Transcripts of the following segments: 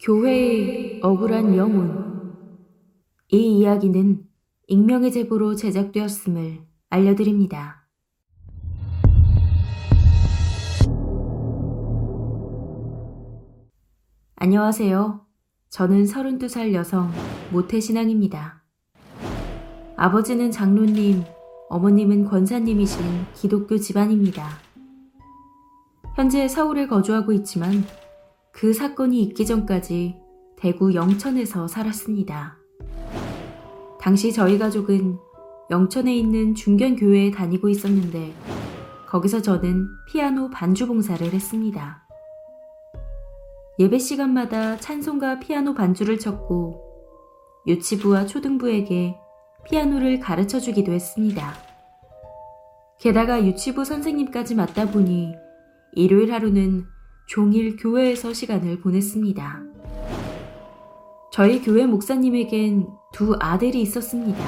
교회의 억울한 영혼. 이 이야기는 익명의 제보로 제작되었음을 알려드립니다. 안녕하세요. 저는 32살 여성 모태신앙입니다. 아버지는 장로님, 어머님은 권사님이신 기독교 집안입니다. 현재 서울에 거주하고 있지만 그 사건이 있기 전까지 대구 영천에서 살았습니다. 당시 저희 가족은 영천에 있는 중견교회에 다니고 있었는데 거기서 저는 피아노 반주 봉사를 했습니다. 예배 시간마다 찬송과 피아노 반주를 쳤고 유치부와 초등부에게 피아노를 가르쳐 주기도 했습니다. 게다가 유치부 선생님까지 맡다 보니 일요일 하루는 종일 교회에서 시간을 보냈습니다. 저희 교회 목사님에겐 두 아들이 있었습니다.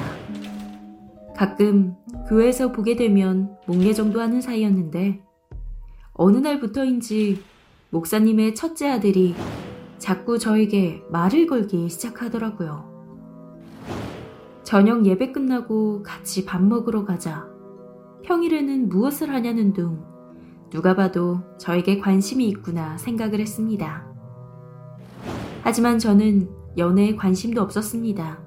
가끔 교회에서 보게 되면 목례 정도 하는 사이였는데 어느 날부터인지 목사님의 첫째 아들이 자꾸 저에게 말을 걸기 시작하더라고요. 저녁 예배 끝나고 같이 밥 먹으러 가자. 평일에는 무엇을 하냐는 둥 누가 봐도 저에게 관심이 있구나 생각을 했습니다. 하지만 저는 연애에 관심도 없었습니다.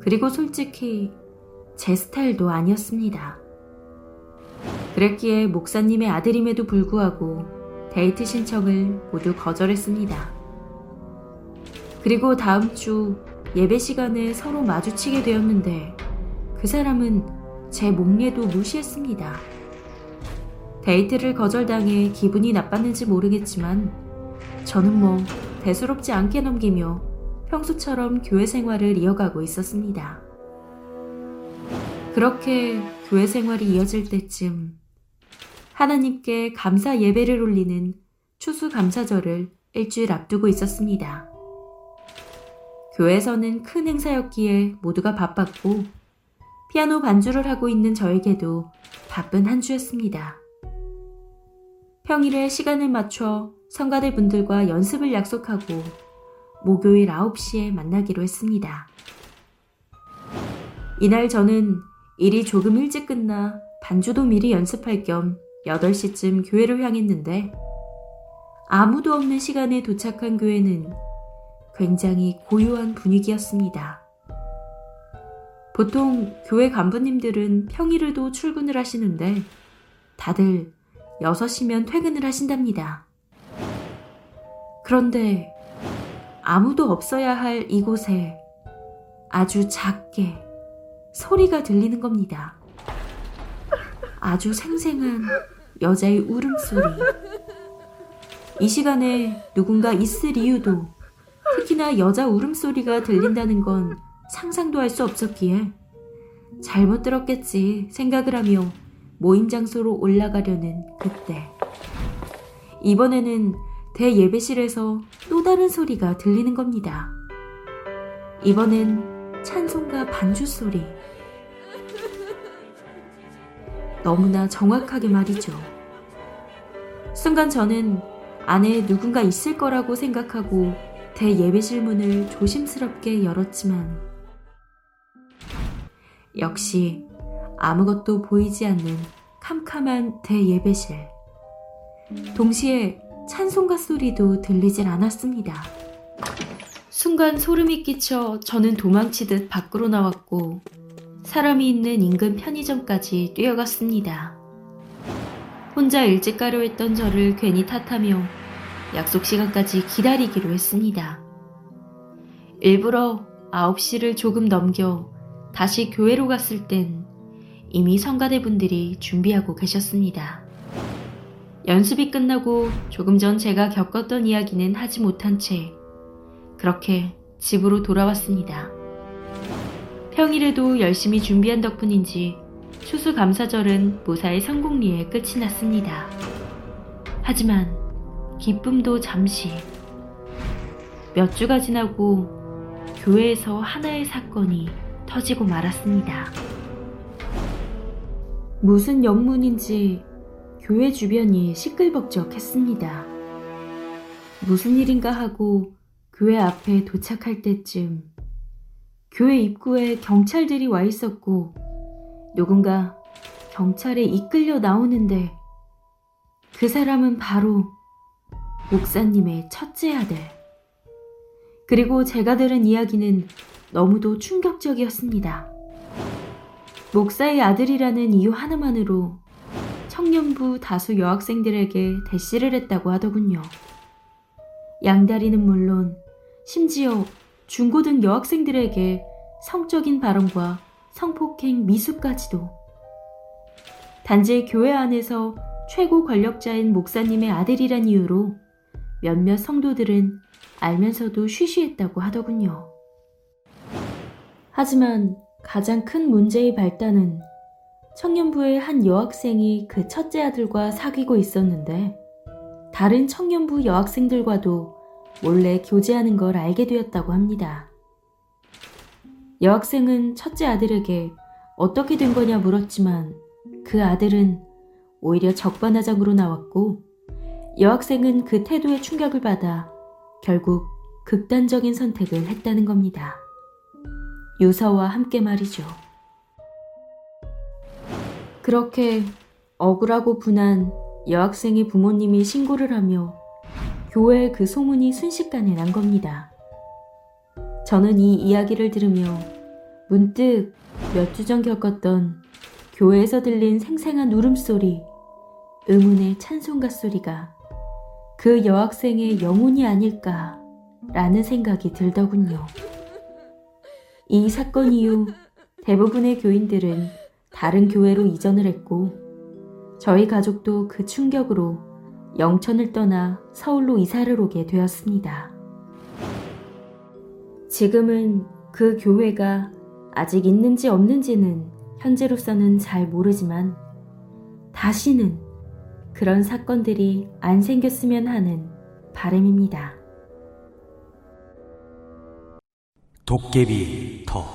그리고 솔직히 제 스타일도 아니었습니다. 그랬기에 목사님의 아들임에도 불구하고 데이트 신청을 모두 거절했습니다. 그리고 다음 주 예배 시간에 서로 마주치게 되었는데 그 사람은 제 목례도 무시했습니다. 데이트를 거절당해 기분이 나빴는지 모르겠지만 저는 뭐 대수롭지 않게 넘기며 평소처럼 교회 생활을 이어가고 있었습니다. 그렇게 교회 생활이 이어질 때쯤 하나님께 감사 예배를 올리는 추수감사절을 일주일 앞두고 있었습니다. 교회에서는 큰 행사였기에 모두가 바빴고 피아노 반주를 하고 있는 저에게도 바쁜 한 주였습니다. 평일에 시간을 맞춰 성가대 분들과 연습을 약속하고 목요일 9시에 만나기로 했습니다. 이날 저는 일이 조금 일찍 끝나 반주도 미리 연습할 겸 8시쯤 교회를 향했는데 아무도 없는 시간에 도착한 교회는 굉장히 고요한 분위기였습니다. 보통 교회 간부님들은 평일에도 출근을 하시는데 다들 6시면 퇴근을 하신답니다. 그런데 아무도 없어야 할 이곳에 아주 작게 소리가 들리는 겁니다. 아주 생생한 여자의 울음소리. 이 시간에 누군가 있을 이유도 특히나 여자 울음소리가 들린다는 건 상상도 할 수 없었기에 잘못 들었겠지 생각을 하며 모임 장소로 올라가려는 그때. 이번에는 대예배실에서 또 다른 소리가 들리는 겁니다. 이번엔 찬송가 반주 소리. 너무나 정확하게 말이죠. 순간 저는 안에 누군가 있을 거라고 생각하고 대예배실 문을 조심스럽게 열었지만 역시 아무것도 보이지 않는 캄캄한 대예배실. 동시에 찬송가 소리도 들리질 않았습니다. 순간 소름이 끼쳐 저는 도망치듯 밖으로 나왔고 사람이 있는 인근 편의점까지 뛰어갔습니다. 혼자 일찍 가려 했던 저를 괜히 탓하며 약속 시간까지 기다리기로 했습니다. 일부러 9시를 조금 넘겨 다시 교회로 갔을 땐 이미 성가대 분들이 준비하고 계셨습니다. 연습이 끝나고 조금 전 제가 겪었던 이야기는 하지 못한 채 그렇게 집으로 돌아왔습니다. 평일에도 열심히 준비한 덕분인지 추수감사절은 무사히 성공리에 끝이 났습니다. 하지만 기쁨도 잠시 몇 주가 지나고 교회에서 하나의 사건이 터지고 말았습니다. 무슨 영문인지 교회 주변이 시끌벅적했습니다. 무슨 일인가 하고 교회 앞에 도착할 때쯤 교회 입구에 경찰들이 와 있었고 누군가 경찰에 이끌려 나오는데 그 사람은 바로 목사님의 첫째 아들. 그리고 제가 들은 이야기는 너무도 충격적이었습니다. 목사의 아들이라는 이유 하나만으로 청년부 다수 여학생들에게 대시를 했다고 하더군요. 양다리는 물론 심지어 중고등 여학생들에게 성적인 발언과 성폭행 미수까지도 단지 교회 안에서 최고 권력자인 목사님의 아들이란 이유로 몇몇 성도들은 알면서도 쉬쉬했다고 하더군요. 하지만 가장 큰 문제의 발단은 청년부의 한 여학생이 그 첫째 아들과 사귀고 있었는데 다른 청년부 여학생들과도 몰래 교제하는 걸 알게 되었다고 합니다. 여학생은 첫째 아들에게 어떻게 된 거냐 물었지만 그 아들은 오히려 적반하장으로 나왔고 여학생은 그 태도에 충격을 받아 결국 극단적인 선택을 했다는 겁니다. 유서와 함께 말이죠. 그렇게 억울하고 분한 여학생의 부모님이 신고를 하며 교회에 그 소문이 순식간에 난 겁니다. 저는 이 이야기를 들으며 문득 몇 주 전 겪었던 교회에서 들린 생생한 울음소리, 의문의 찬송가 소리가 그 여학생의 영혼이 아닐까라는 생각이 들더군요. 이 사건 이후 대부분의 교인들은 다른 교회로 이전을 했고 저희 가족도 그 충격으로 영천을 떠나 서울로 이사를 오게 되었습니다. 지금은 그 교회가 아직 있는지 없는지는 현재로서는 잘 모르지만 다시는 그런 사건들이 안 생겼으면 하는 바람입니다. 도깨비 터.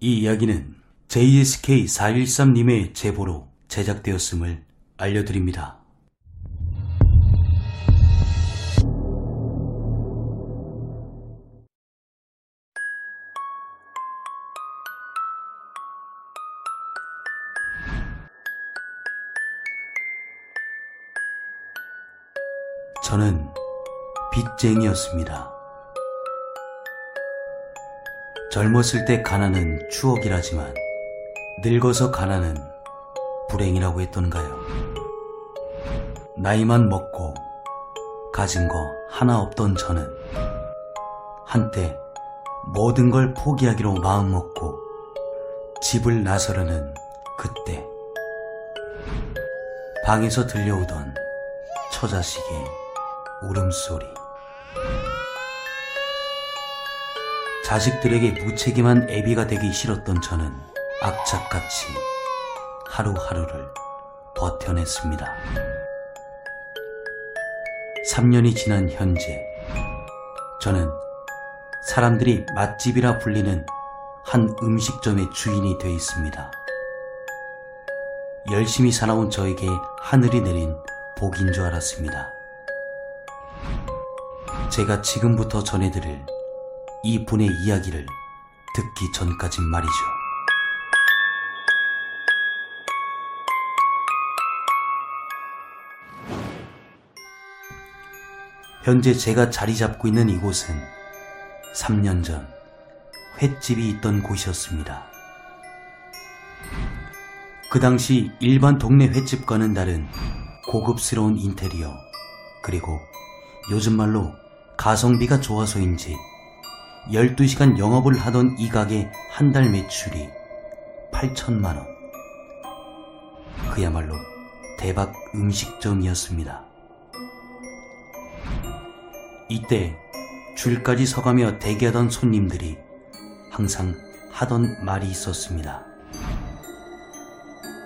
이 이야기는 JSK413님의 제보로 제작되었음을 알려드립니다. 저는 빚쟁이였습니다. 젊었을 때 가난은 추억이라지만 늙어서 가난은 불행이라고 했던가요? 나이만 먹고 가진 거 하나 없던 저는 한때 모든 걸 포기하기로 마음먹고 집을 나서려는 그때 방에서 들려오던 처자식의 울음소리. 자식들에게 무책임한 애비가 되기 싫었던 저는 악착같이 하루하루를 버텨냈습니다. 3년이 지난 현재, 저는 사람들이 맛집이라 불리는 한 음식점의 주인이 되어 있습니다. 열심히 살아온 저에게 하늘이 내린 복인 줄 알았습니다. 제가 지금부터 전해드릴 이 분의 이야기를 듣기 전까진 말이죠. 현재 제가 자리 잡고 있는 이곳은 3년 전 횟집이 있던 곳이었습니다. 그 당시 일반 동네 횟집과는 다른 고급스러운 인테리어, 그리고 요즘 말로 가성비가 좋아서인지 12시간 영업을 하던 이 가게 한 달 매출이 8천만원. 그야말로 대박 음식점이었습니다. 이때 줄까지 서가며 대기하던 손님들이 항상 하던 말이 있었습니다.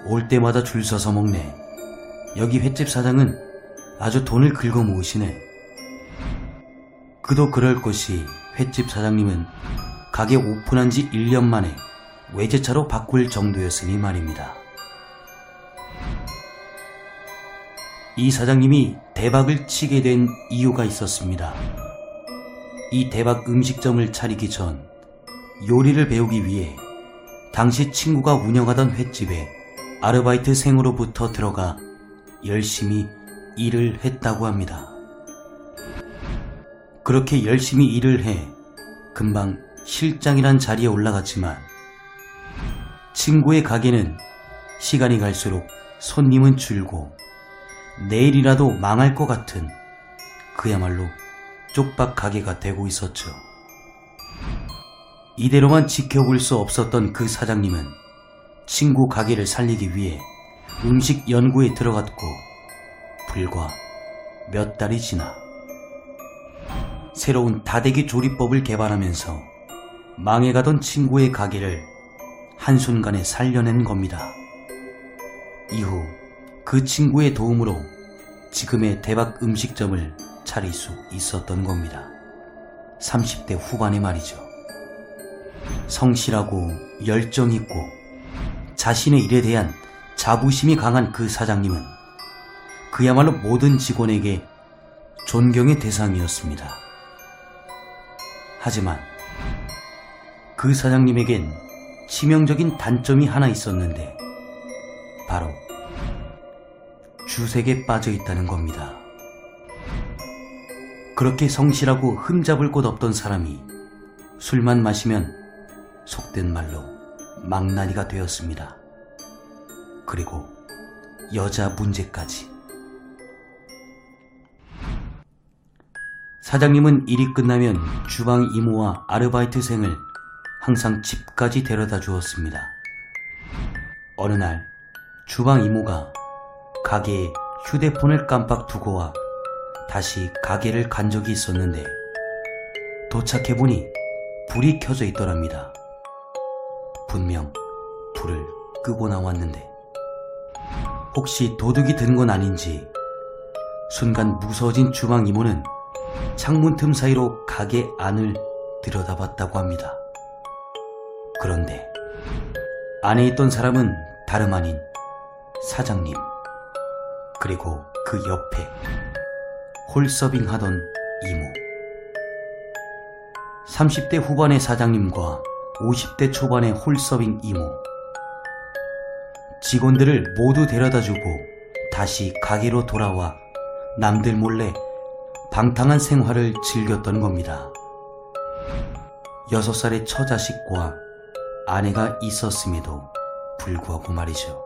올 때마다 줄 서서 먹네. 여기 횟집 사장은 아주 돈을 긁어 모으시네. 그도 그럴 것이 횟집 사장님은 가게 오픈한 지 1년 만에 외제차로 바꿀 정도였으니 말입니다. 이 사장님이 대박을 치게 된 이유가 있었습니다. 이 대박 음식점을 차리기 전 요리를 배우기 위해 당시 친구가 운영하던 횟집에 아르바이트생으로부터 들어가 열심히 일을 했다고 합니다. 그렇게 열심히 일을 해 금방 실장이란 자리에 올라갔지만 친구의 가게는 시간이 갈수록 손님은 줄고 내일이라도 망할 것 같은 그야말로 쪽밥 가게가 되고 있었죠. 이대로만 지켜볼 수 없었던 그 사장님은 친구 가게를 살리기 위해 음식 연구에 들어갔고 불과 몇 달이 지나 새로운 다대기 조리법을 개발하면서 망해가던 친구의 가게를 한순간에 살려낸 겁니다. 이후 그 친구의 도움으로 지금의 대박 음식점을 차릴 수 있었던 겁니다. 30대 후반의 말이죠. 성실하고 열정있고 자신의 일에 대한 자부심이 강한 그 사장님은 그야말로 모든 직원에게 존경의 대상이었습니다. 하지만 그 사장님에겐 치명적인 단점이 하나 있었는데 바로 주색에 빠져 있다는 겁니다. 그렇게 성실하고 흠잡을 곳 없던 사람이 술만 마시면 속된 말로 망나니가 되었습니다. 그리고 여자 문제까지. 사장님은 일이 끝나면 주방 이모와 아르바이트생을 항상 집까지 데려다 주었습니다. 어느 날 주방 이모가 가게에 휴대폰을 깜빡 두고 와 다시 가게를 간 적이 있었는데 도착해보니 불이 켜져 있더랍니다. 분명 불을 끄고 나왔는데 혹시 도둑이 든 건 아닌지 순간 무서워진 주방 이모는 창문 틈 사이로 가게 안을 들여다봤다고 합니다. 그런데 안에 있던 사람은 다름 아닌 사장님 그리고 그 옆에 홀서빙 하던 이모 30대 후반의 사장님과 50대 초반의 홀서빙 이모 직원들을 모두 데려다 주고 다시 가게로 돌아와 남들 몰래 방탕한 생활을 즐겼던 겁니다. 6살의 처자식과 아내가 있었음에도 불구하고 말이죠.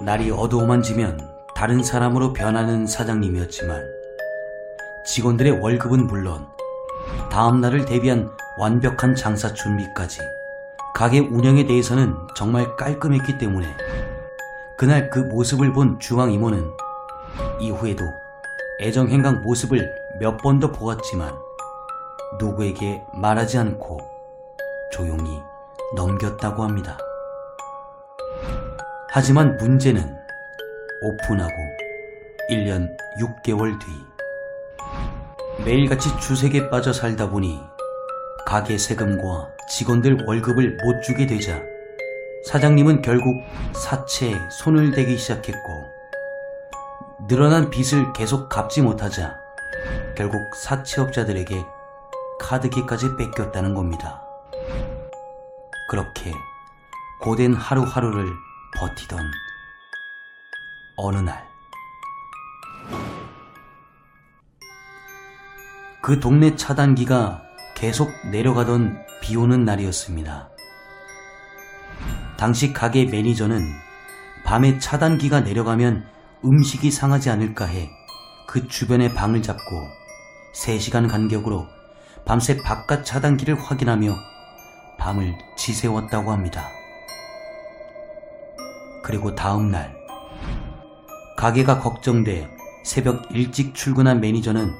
날이 어두워만 지면 다른 사람으로 변하는 사장님이었지만 직원들의 월급은 물론 다음 날을 대비한 완벽한 장사 준비까지 가게 운영에 대해서는 정말 깔끔했기 때문에 그날 그 모습을 본 주왕 이모는 이후에도 애정행강 모습을 몇 번 더 보았지만 누구에게 말하지 않고 조용히 넘겼다고 합니다. 하지만 문제는 오픈하고 1년 6개월 뒤 매일같이 주색에 빠져 살다 보니 가게 세금과 직원들 월급을 못 주게 되자 사장님은 결국 사채에 손을 대기 시작했고 늘어난 빚을 계속 갚지 못하자 결국 사채업자들에게 카드키까지 뺏겼다는 겁니다. 그렇게 고된 하루하루를 버티던 어느 날, 그 동네 차단기가 계속 내려가던 비 오는 날이었습니다. 당시 가게 매니저는 밤에 차단기가 내려가면 음식이 상하지 않을까 해 그 주변의 방을 잡고 3시간 간격으로 밤새 바깥 차단기를 확인하며 밤을 지새웠다고 합니다. 그리고 다음 날 가게가 걱정돼 새벽 일찍 출근한 매니저는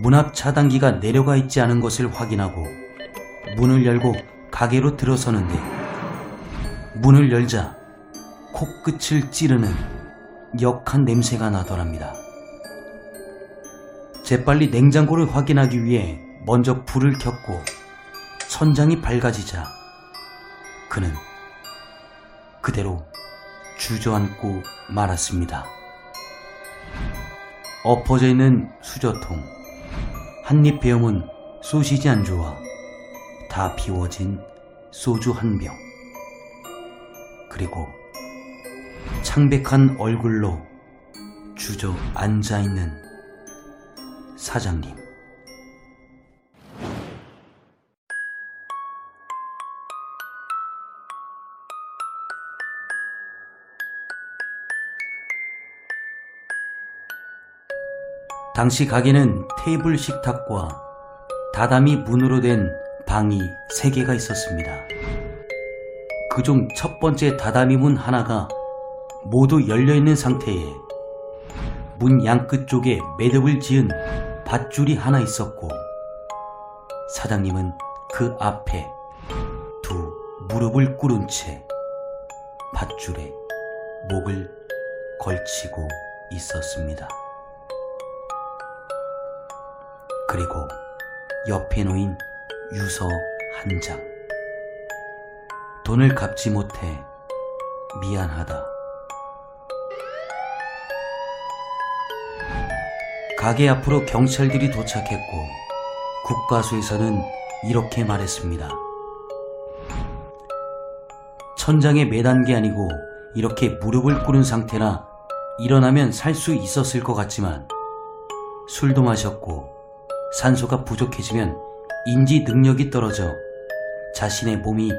문 앞 차단기가 내려가 있지 않은 것을 확인하고 문을 열고 가게로 들어서는데 문을 열자 코끝을 찌르는 역한 냄새가 나더랍니다. 재빨리 냉장고를 확인하기 위해 먼저 불을 켰고 천장이 밝아지자 그는 그대로 주저앉고 말았습니다. 엎어져 있는 수저통, 한입 배움은 소시지 안주와 다 비워진 소주 한 병. 그리고 창백한 얼굴로 주저 앉아 있는 사장님. 당시 가게는 테이블 식탁과 다다미 문으로 된 방이 3개가 있었습니다. 그중 첫 번째 다다미 문 하나가 모두 열려있는 상태에 문 양끝 쪽에 매듭을 지은 밧줄이 하나 있었고 사장님은 그 앞에 두 무릎을 꿇은 채 밧줄에 목을 걸치고 있었습니다. 그리고 옆에 놓인 유서 한 장. 돈을 갚지 못해 미안하다. 가게 앞으로 경찰들이 도착했고 국가수에서는 이렇게 말했습니다. 천장에 매단 게 아니고 이렇게 무릎을 꿇은 상태라 일어나면 살 수 있었을 것 같지만 술도 마셨고 산소가 부족해지면 인지 능력이 떨어져 자신의 몸이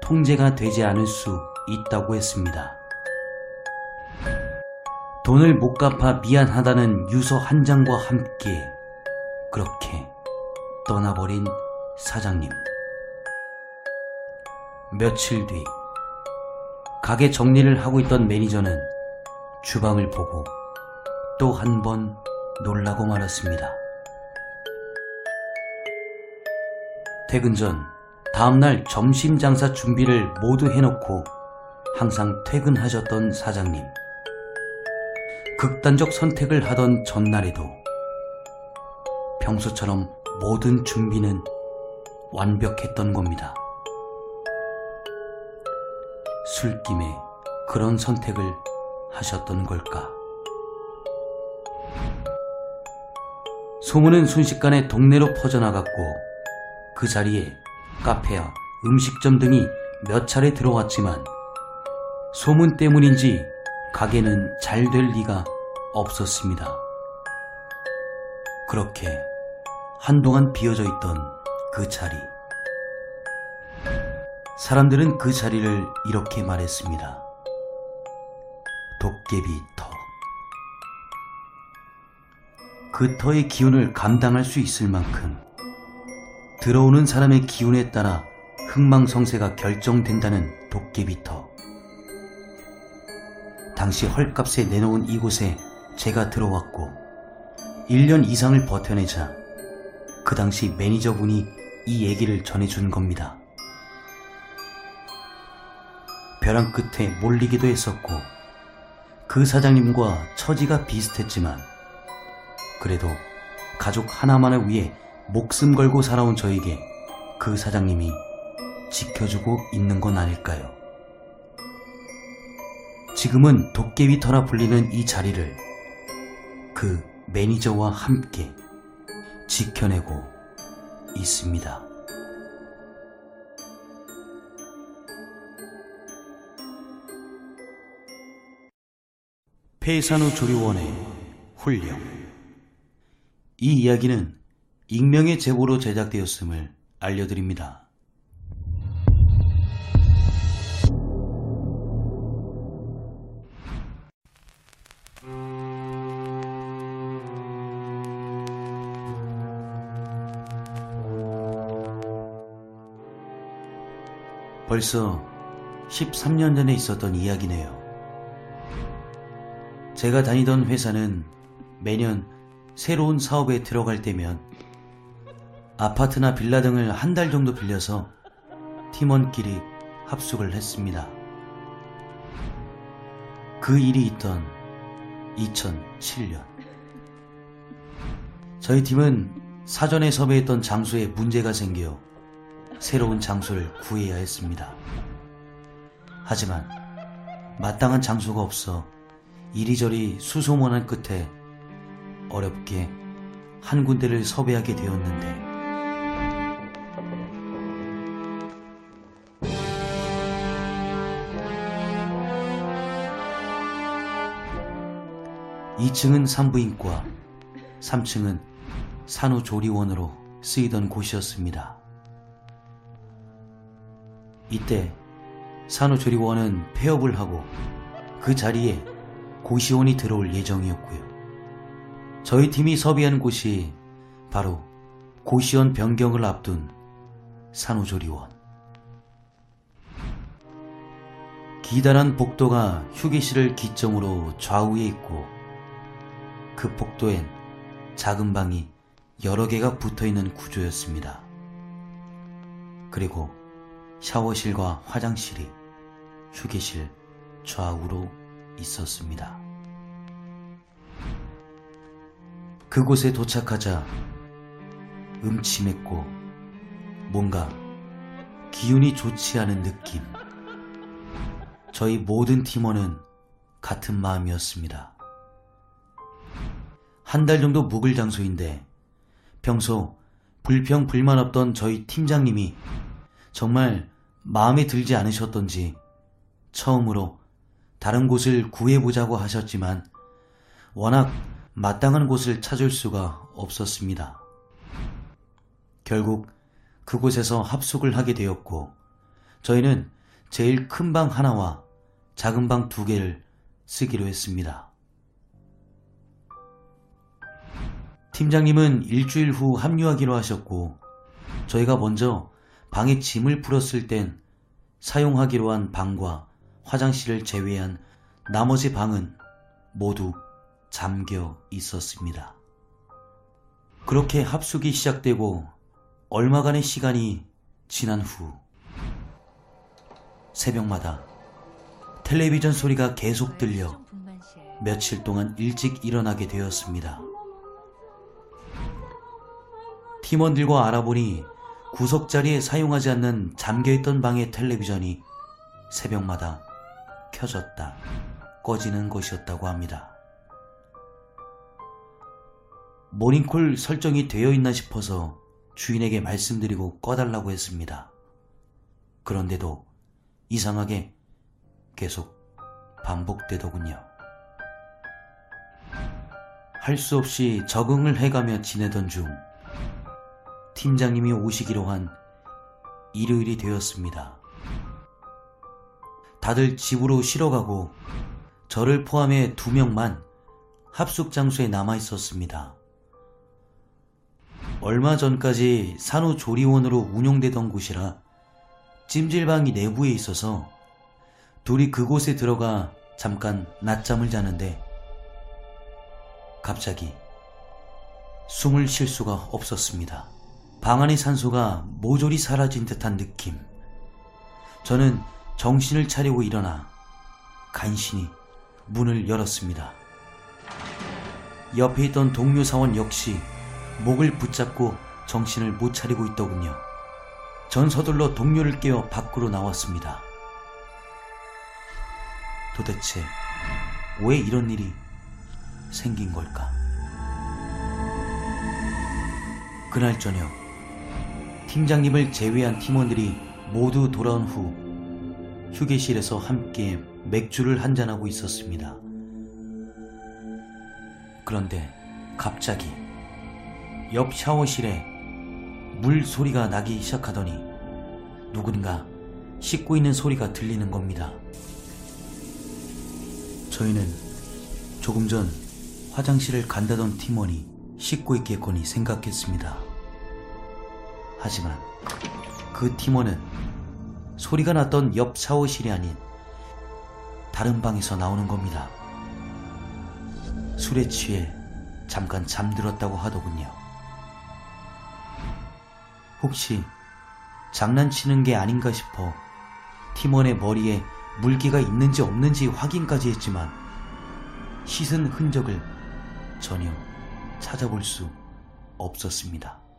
통제가 되지 않을 수 있다고 했습니다. 돈을 못 갚아 미안하다는 유서 한 장과 함께 그렇게 떠나버린 사장님. 며칠 뒤 가게 정리를 하고 있던 매니저는 주방을 보고 또 한 번 놀라고 말았습니다. 퇴근 전 다음날 점심 장사 준비를 모두 해놓고 항상 퇴근하셨던 사장님. 극단적 선택을 하던 전날에도 평소처럼 모든 준비는 완벽했던 겁니다. 술김에 그런 선택을 하셨던 걸까? 소문은 순식간에 동네로 퍼져나갔고 그 자리에 카페와 음식점 등이 몇 차례 들어왔지만 소문 때문인지 가게는 잘 될 리가 없었습니다. 그렇게 한동안 비어져 있던 그 자리. 사람들은 그 자리를 이렇게 말했습니다. 도깨비 터. 그 터의 기운을 감당할 수 있을 만큼 들어오는 사람의 기운에 따라 흥망성쇠가 결정된다는 도깨비 터. 당시 헐값에 내놓은 이곳에 제가 들어왔고 1년 이상을 버텨내자 그 당시 매니저분이 이 얘기를 전해준 겁니다. 벼랑 끝에 몰리기도 했었고 그 사장님과 처지가 비슷했지만 그래도 가족 하나만을 위해 목숨 걸고 살아온 저에게 그 사장님이 지켜주고 있는 건 아닐까요? 지금은 도깨비터라 불리는 이 자리를 그 매니저와 함께 지켜내고 있습니다. 폐산후 조리원의 훈령 이 이야기는 익명의 제보로 제작되었음을 알려드립니다. 벌써 13년 전에 있었던 이야기네요. 제가 다니던 회사는 매년 새로운 사업에 들어갈 때면 아파트나 빌라 등을 한 달 정도 빌려서 팀원끼리 합숙을 했습니다. 그 일이 있던 2007년. 저희 팀은 사전에 섭외했던 장소에 문제가 생겨 새로운 장소를 구해야 했습니다. 하지만 마땅한 장소가 없어 이리저리 수소문한 끝에 어렵게 한 군데를 섭외하게 되었는데 2층은 산부인과, 3층은 산후조리원으로 쓰이던 곳이었습니다. 이때 산후조리원은 폐업을 하고 그 자리에 고시원이 들어올 예정이었고요. 저희 팀이 섭외한 곳이 바로 고시원 변경을 앞둔 산후조리원. 기다란 복도가 휴게실을 기점으로 좌우에 있고 그 복도엔 작은 방이 여러 개가 붙어 있는 구조였습니다. 그리고 샤워실과 화장실이 휴게실 좌우로 있었습니다. 그곳에 도착하자 음침했고 뭔가 기운이 좋지 않은 느낌. 저희 모든 팀원은 같은 마음이었습니다. 한 달 정도 묵을 장소인데 평소 불평 불만 없던 저희 팀장님이 정말 마음에 들지 않으셨던지 처음으로 다른 곳을 구해보자고 하셨지만 워낙 마땅한 곳을 찾을 수가 없었습니다. 결국 그곳에서 합숙을 하게 되었고 저희는 제일 큰 방 하나와 작은 방 두 개를 쓰기로 했습니다. 팀장님은 일주일 후 합류하기로 하셨고 저희가 먼저 방에 짐을 풀었을 땐 사용하기로 한 방과 화장실을 제외한 나머지 방은 모두 잠겨 있었습니다. 그렇게 합숙이 시작되고 얼마간의 시간이 지난 후 새벽마다 텔레비전 소리가 계속 들려 며칠 동안 일찍 일어나게 되었습니다. 팀원들과 알아보니 구석자리에 사용하지 않는 잠겨있던 방의 텔레비전이 새벽마다 켜졌다 꺼지는 것이었다고 합니다. 모닝콜 설정이 되어 있나 싶어서 주인에게 말씀드리고 꺼달라고 했습니다. 그런데도 이상하게 계속 반복되더군요. 할 수 없이 적응을 해가며 지내던 중 팀장님이 오시기로 한 일요일이 되었습니다. 다들 집으로 쉬러 가고 저를 포함해 두 명만 합숙 장소에 남아 있었습니다. 얼마 전까지 산후조리원으로 운영되던 곳이라 찜질방이 내부에 있어서 둘이 그곳에 들어가 잠깐 낮잠을 자는데 갑자기 숨을 쉴 수가 없었습니다. 방 안의 산소가 모조리 사라진 듯한 느낌. 저는 정신을 차리고 일어나 간신히 문을 열었습니다. 옆에 있던 동료 사원 역시 목을 붙잡고 정신을 못 차리고 있더군요. 전 서둘러 동료를 깨워 밖으로 나왔습니다. 도대체 왜 이런 일이 생긴 걸까? 그날 저녁 팀장님을 제외한 팀원들이 모두 돌아온 후 휴게실에서 함께 맥주를 한잔하고 있었습니다. 그런데 갑자기 옆 샤워실에 물 소리가 나기 시작하더니 누군가 씻고 있는 소리가 들리는 겁니다. 저희는 조금 전 화장실을 간다던 팀원이 씻고 있겠거니 생각했습니다. 하지만 그 팀원은 소리가 났던 옆 샤워실이 아닌 다른 방에서 나오는 겁니다. 술에 취해 잠깐 잠들었다고 하더군요. 혹시 장난치는 게 아닌가 싶어 팀원의 머리에 물기가 있는지 없는지 확인까지 했지만 씻은 흔적을 전혀 찾아볼 수 없었습니다.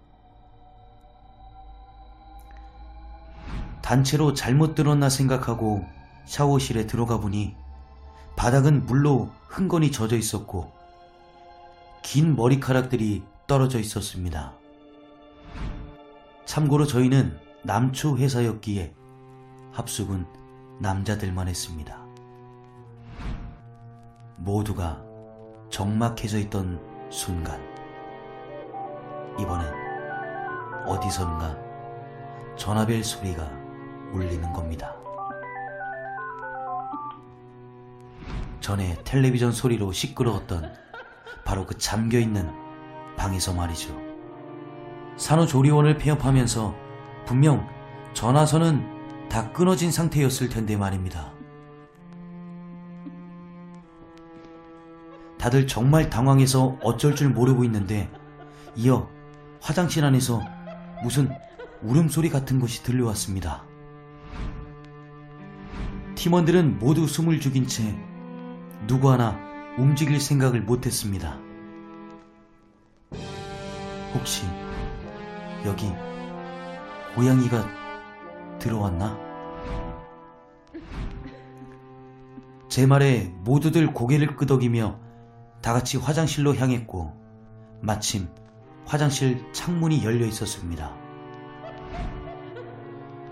단체로 잘못 들었나 생각하고 샤워실에 들어가 보니 바닥은 물로 흥건히 젖어 있었고 긴 머리카락들이 떨어져 있었습니다. 참고로 저희는 남초 회사였기에 합숙은 남자들만 했습니다. 모두가 적막해져 있던 순간, 이번엔 어디선가 전화벨 소리가 울리는 겁니다. 전에 텔레비전 소리로 시끄러웠던 바로 그 잠겨있는 방에서 말이죠. 산후조리원을 폐업하면서 분명 전화선은 다 끊어진 상태였을 텐데 말입니다. 다들 정말 당황해서 어쩔 줄 모르고 있는데 이어 화장실 안에서 무슨 울음소리 같은 것이 들려왔습니다. 팀원들은 모두 숨을 죽인 채 누구 하나 움직일 생각을 못했습니다. 혹시 여기 고양이가 들어왔나? 제 말에 모두들 고개를 끄덕이며 다 같이 화장실로 향했고 마침 화장실 창문이 열려 있었습니다.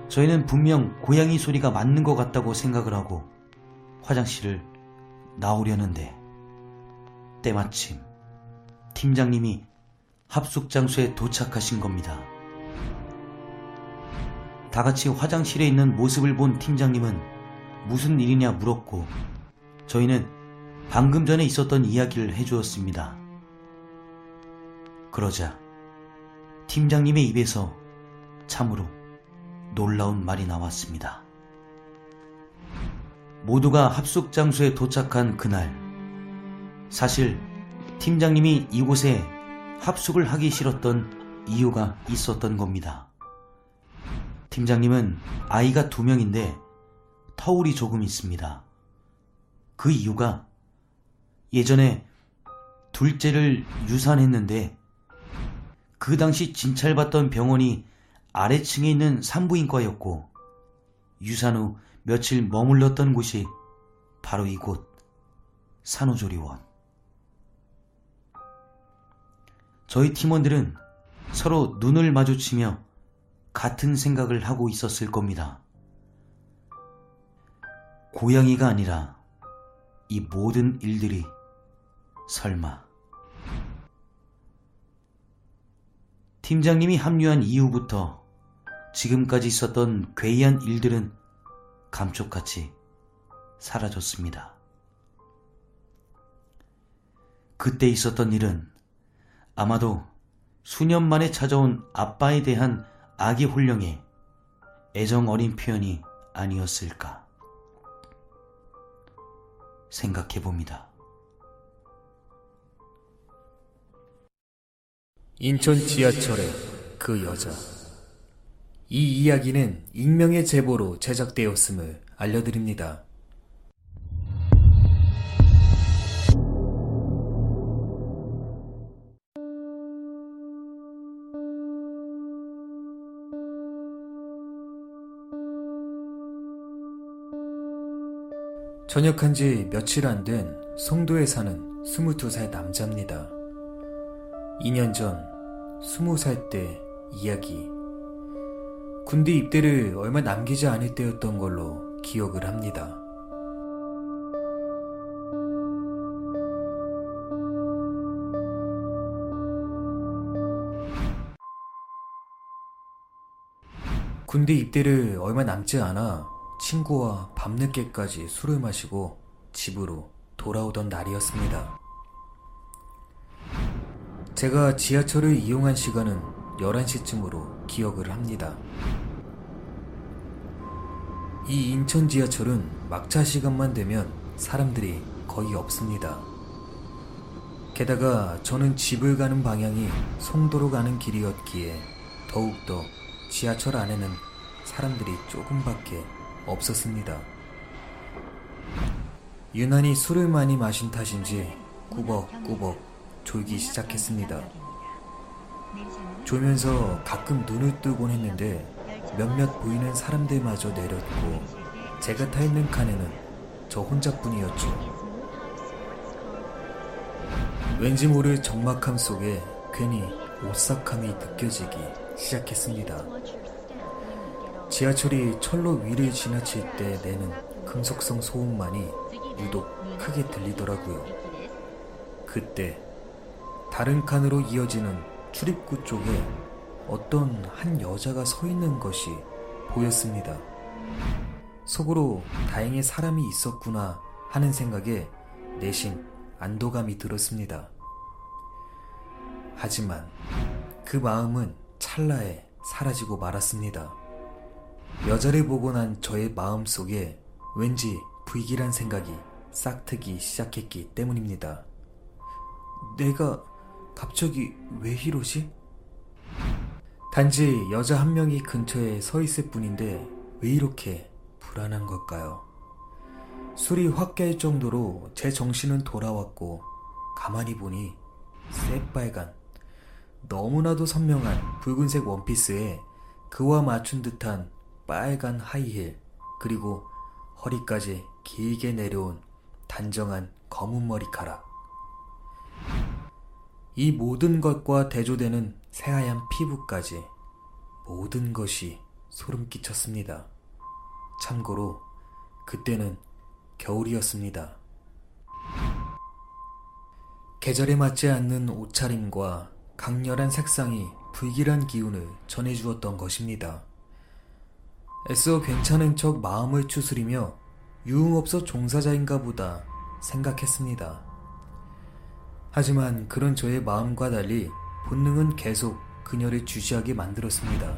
저희는 분명 고양이 소리가 맞는 것 같다고 생각을 하고 화장실을 나오려는데 때마침 팀장님이 합숙 장소에 도착하신 겁니다. 다 같이 화장실에 있는 모습을 본 팀장님은 무슨 일이냐 물었고 저희는 방금 전에 있었던 이야기를 해주었습니다. 그러자 팀장님의 입에서 참으로 놀라운 말이 나왔습니다. 모두가 합숙 장소에 도착한 그날, 사실 팀장님이 이곳에 합숙을 하기 싫었던 이유가 있었던 겁니다. 팀장님은 아이가 두 명인데 터울이 조금 있습니다. 그 이유가 예전에 둘째를 유산했는데 그 당시 진찰받던 병원이 아래층에 있는 산부인과였고 유산 후 며칠 머물렀던 곳이 바로 이곳 산후조리원. 저희 팀원들은 서로 눈을 마주치며 같은 생각을 하고 있었을 겁니다. 고양이가 아니라 이 모든 일들이 설마 팀장님이 합류한 이후부터 지금까지 있었던 괴이한 일들은 감쪽같이 사라졌습니다. 그때 있었던 일은 아마도 수년 만에 찾아온 아빠에 대한 아기 훈령의 애정 어린 표현이 아니었을까 생각해 봅니다. 인천 지하철의 그 여자. 이 이야기는 익명의 제보로 제작되었음을 알려드립니다. 전역한 지 며칠 안 된 송도에 사는 22살 남자입니다. 2년 전 20살 때 이야기. 군대 입대를 얼마 남기지 않을 때였던 걸로 기억을 합니다. 군대 입대를 얼마 남지 않아 친구와 밤늦게까지 술을 마시고 집으로 돌아오던 날이었습니다. 제가 지하철을 이용한 시간은 11시쯤으로 기억을 합니다. 이 인천 지하철은 막차 시간만 되면 사람들이 거의 없습니다. 게다가 저는 집을 가는 방향이 송도로 가는 길이었기에 더욱더 지하철 안에는 사람들이 조금밖에 없었습니다. 유난히 술을 많이 마신 탓인지 꾸벅꾸벅 졸기 시작했습니다. 졸면서 가끔 눈을 뜨곤 했는데 몇몇 보이는 사람들마저 내렸고 제가 타 있는 칸에는 저 혼자뿐이었죠. 왠지 모를 적막함 속에 괜히 오싹함이 느껴지기 시작했습니다. 지하철이 철로 위를 지나칠 때 내는 금속성 소음만이 유독 크게 들리더라고요. 그때 다른 칸으로 이어지는 출입구 쪽에 어떤 한 여자가 서 있는 것이 보였습니다. 속으로 다행히 사람이 있었구나 하는 생각에 내심 안도감이 들었습니다. 하지만 그 마음은 찰나에 사라지고 말았습니다. 여자를 보고 난 저의 마음 속에 왠지 불길한 생각이 싹트기 시작했기 때문입니다. 내가 갑자기 왜 이러지? 단지 여자 한 명이 근처에 서 있을 뿐인데 왜 이렇게 불안한 걸까요? 술이 확 깰 정도로 제 정신은 돌아왔고 가만히 보니 새빨간 너무나도 선명한 붉은색 원피스에 그와 맞춘 듯한 빨간 하이힐 그리고 허리까지 길게 내려온 단정한 검은 머리카락 이 모든 것과 대조되는 새하얀 피부까지 모든 것이 소름 끼쳤습니다. 참고로 그때는 겨울이었습니다. 계절에 맞지 않는 옷차림과 강렬한 색상이 불길한 기운을 전해주었던 것입니다. 애써 괜찮은 척 마음을 추스리며 유흥업소 종사자인가 보다 생각했습니다. 하지만 그런 저의 마음과 달리 본능은 계속 그녀를 주시하게 만들었습니다.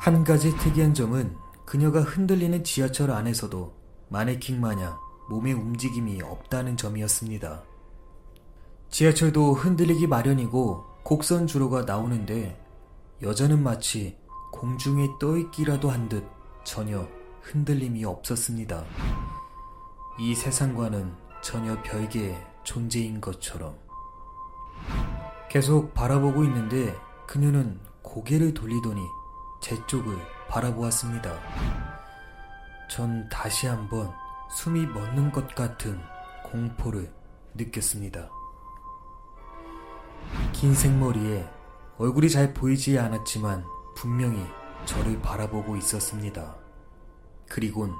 한 가지 특이한 점은 그녀가 흔들리는 지하철 안에서도 마네킹 마냥 몸의 움직임이 없다는 점이었습니다. 지하철도 흔들리기 마련이고 곡선 주로가 나오는데 여자는 마치 공중에 떠있기라도 한 듯 전혀 흔들림이 없었습니다. 이 세상과는 전혀 별개의 존재인 것처럼. 계속 바라보고 있는데 그녀는 고개를 돌리더니 제 쪽을 바라보았습니다. 전 다시 한번 숨이 멎는 것 같은 공포를 느꼈습니다. 긴 생머리에 얼굴이 잘 보이지 않았지만 분명히 저를 바라보고 있었습니다. 그리곤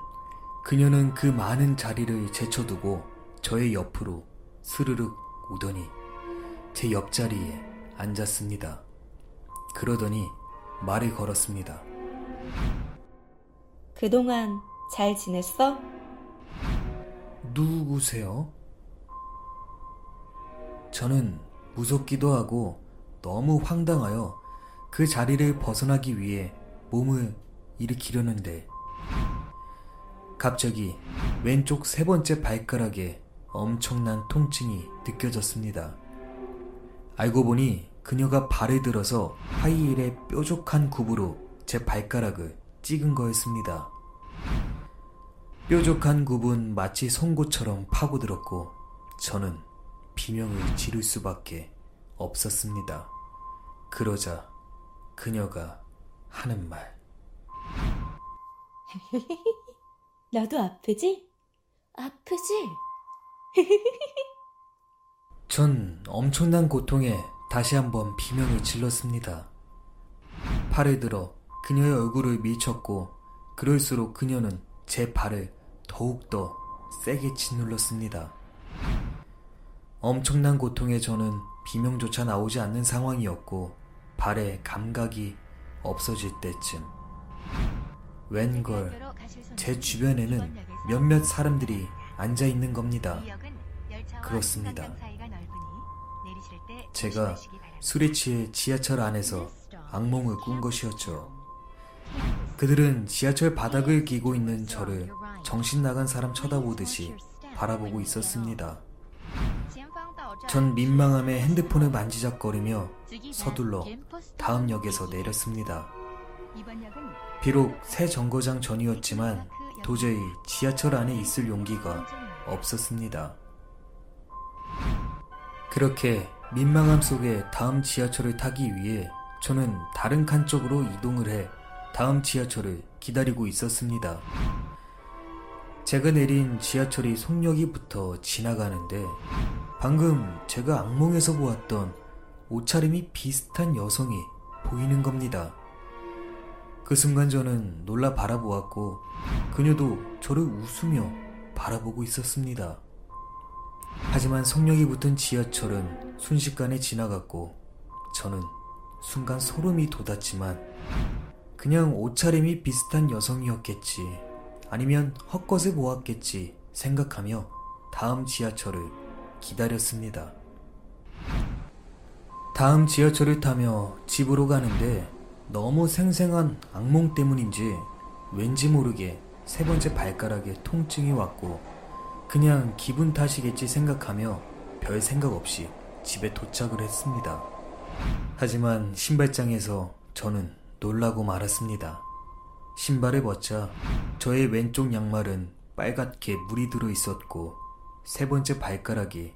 그녀는 그 많은 자리를 제쳐두고 저의 옆으로 스르륵 오더니 제 옆자리에 앉았습니다. 그러더니 말을 걸었습니다. 그동안 잘 지냈어? 누구세요? 저는 무섭기도 하고 너무 황당하여 그 자리를 벗어나기 위해 몸을 일으키려는데 갑자기 왼쪽 세 번째 발가락에 엄청난 통증이 느껴졌습니다. 알고 보니 그녀가 발을 들어서 하이힐의 뾰족한 굽으로 제 발가락을 찍은 거였습니다. 뾰족한 굽은 마치 송곳처럼 파고들었고 저는 비명을 지를 수밖에 없었습니다. 그러자 그녀가 하는 말. 나도 아프지? 아프지? 전 엄청난 고통에 다시 한번 비명을 질렀습니다. 팔을 들어 그녀의 얼굴을 밀쳤고 그럴수록 그녀는 제 발을 더욱더 세게 짓눌렀습니다. 엄청난 고통에 저는 비명조차 나오지 않는 상황이었고 발에 감각이 없어질 때쯤 웬걸 제 주변에는 몇몇 사람들이 앉아 있는 겁니다. 그렇습니다. 제가 술에 취해 지하철 안에서 악몽을 꾼 것이었죠. 그들은 지하철 바닥을 끼고 있는 저를 정신 나간 사람 쳐다보듯이 바라보고 있었습니다. 전 민망함에 핸드폰을 만지작거리며 서둘러 다음 역에서 내렸습니다. 비록 새 정거장 전이었지만 도저히 지하철 안에 있을 용기가 없었습니다. 그렇게 민망함 속에 다음 지하철을 타기 위해 저는 다른 칸 쪽으로 이동을 해 다음 지하철을 기다리고 있었습니다. 제가 내린 지하철이 송역이부터 지나가는데 방금 제가 악몽에서 보았던 옷차림이 비슷한 여성이 보이는 겁니다. 그 순간 저는 놀라 바라보았고 그녀도 저를 웃으며 바라보고 있었습니다. 하지만 성령이 붙은 지하철은 순식간에 지나갔고 저는 순간 소름이 돋았지만 그냥 옷차림이 비슷한 여성이었겠지 아니면 헛것을 보았겠지 생각하며 다음 지하철을 기다렸습니다. 다음 지하철을 타며 집으로 가는데 너무 생생한 악몽 때문인지 왠지 모르게 세 번째 발가락에 통증이 왔고 그냥 기분 탓이겠지 생각하며 별 생각 없이 집에 도착을 했습니다. 하지만 신발장에서 저는 놀라고 말았습니다. 신발을 벗자 저의 왼쪽 양말은 빨갛게 물이 들어 있었고 세 번째 발가락이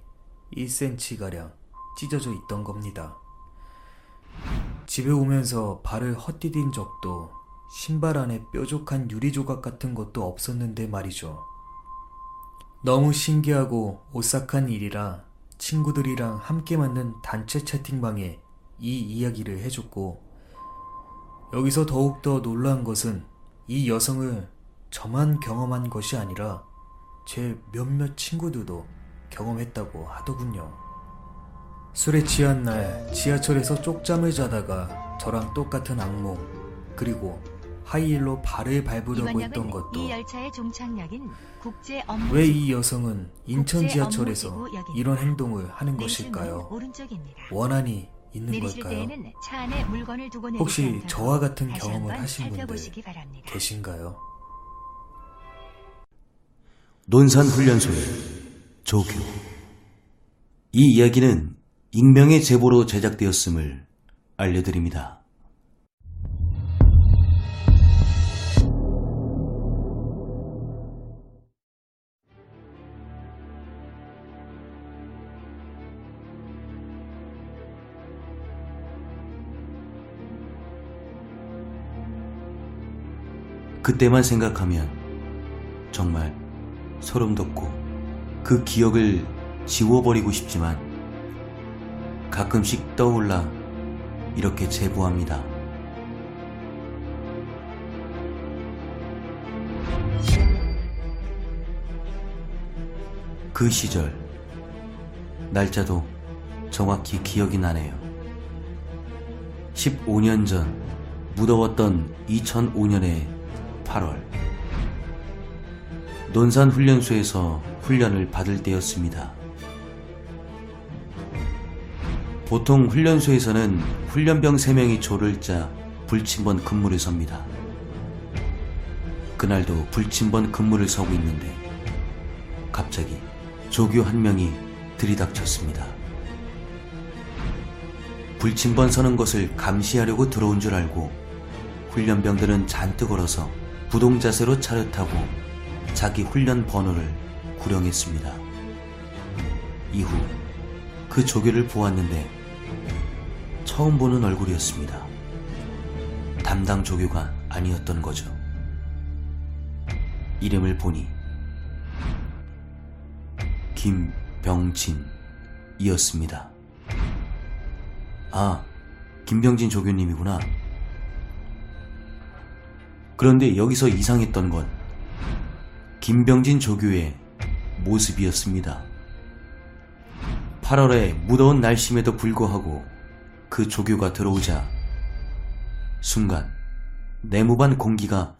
1cm가량 찢어져 있던 겁니다. 집에 오면서 발을 헛디딘 적도 신발 안에 뾰족한 유리 조각 같은 것도 없었는데 말이죠. 너무 신기하고 오싹한 일이라 친구들이랑 함께 만든 단체 채팅방에 이 이야기를 해줬고 여기서 더욱더 놀라운 것은 이 여성을 저만 경험한 것이 아니라 제 몇몇 친구들도 경험했다고 하더군요. 술에 취한 날 지하철에서 쪽잠을 자다가 저랑 똑같은 악몽 그리고 하이힐로 발을 밟으려고 했던 것도 왜 이 여성은 인천 지하철에서 이런 행동을 하는 것일까요? 원한이 있는 걸까요? 혹시 저와 같은 경험을 하신 분들 계신가요? 논산 훈련소의 조교 이 이야기는 익명의 제보로 제작되었음을 알려드립니다. 그때만 생각하면 정말 소름 돋고 그 기억을 지워버리고 싶지만 가끔씩 떠올라 이렇게 제보합니다. 그 시절, 날짜도 정확히 기억이 나네요. 15년 전 무더웠던 2005년의 8월. 논산 훈련소에서 훈련을 받을 때였습니다. 보통 훈련소에서는 훈련병 3명이 조를 짜 불침번 근무를 섭니다. 그날도 불침번 근무를 서고 있는데 갑자기 조교 한 명이 들이닥쳤습니다. 불침번 서는 것을 감시하려고 들어온 줄 알고 훈련병들은 잔뜩 얼어서 부동자세로 차렷하고 자기 훈련 번호를 구령했습니다. 이후 그 조교를 보았는데 처음 보는 얼굴이었습니다. 담당 조교가 아니었던 거죠. 이름을 보니 김병진이었습니다. 아, 김병진 조교님이구나. 그런데 여기서 이상했던 건 김병진 조교의 모습이었습니다. 8월의 무더운 날씨에도 불구하고 그 조교가 들어오자 순간 내무반 공기가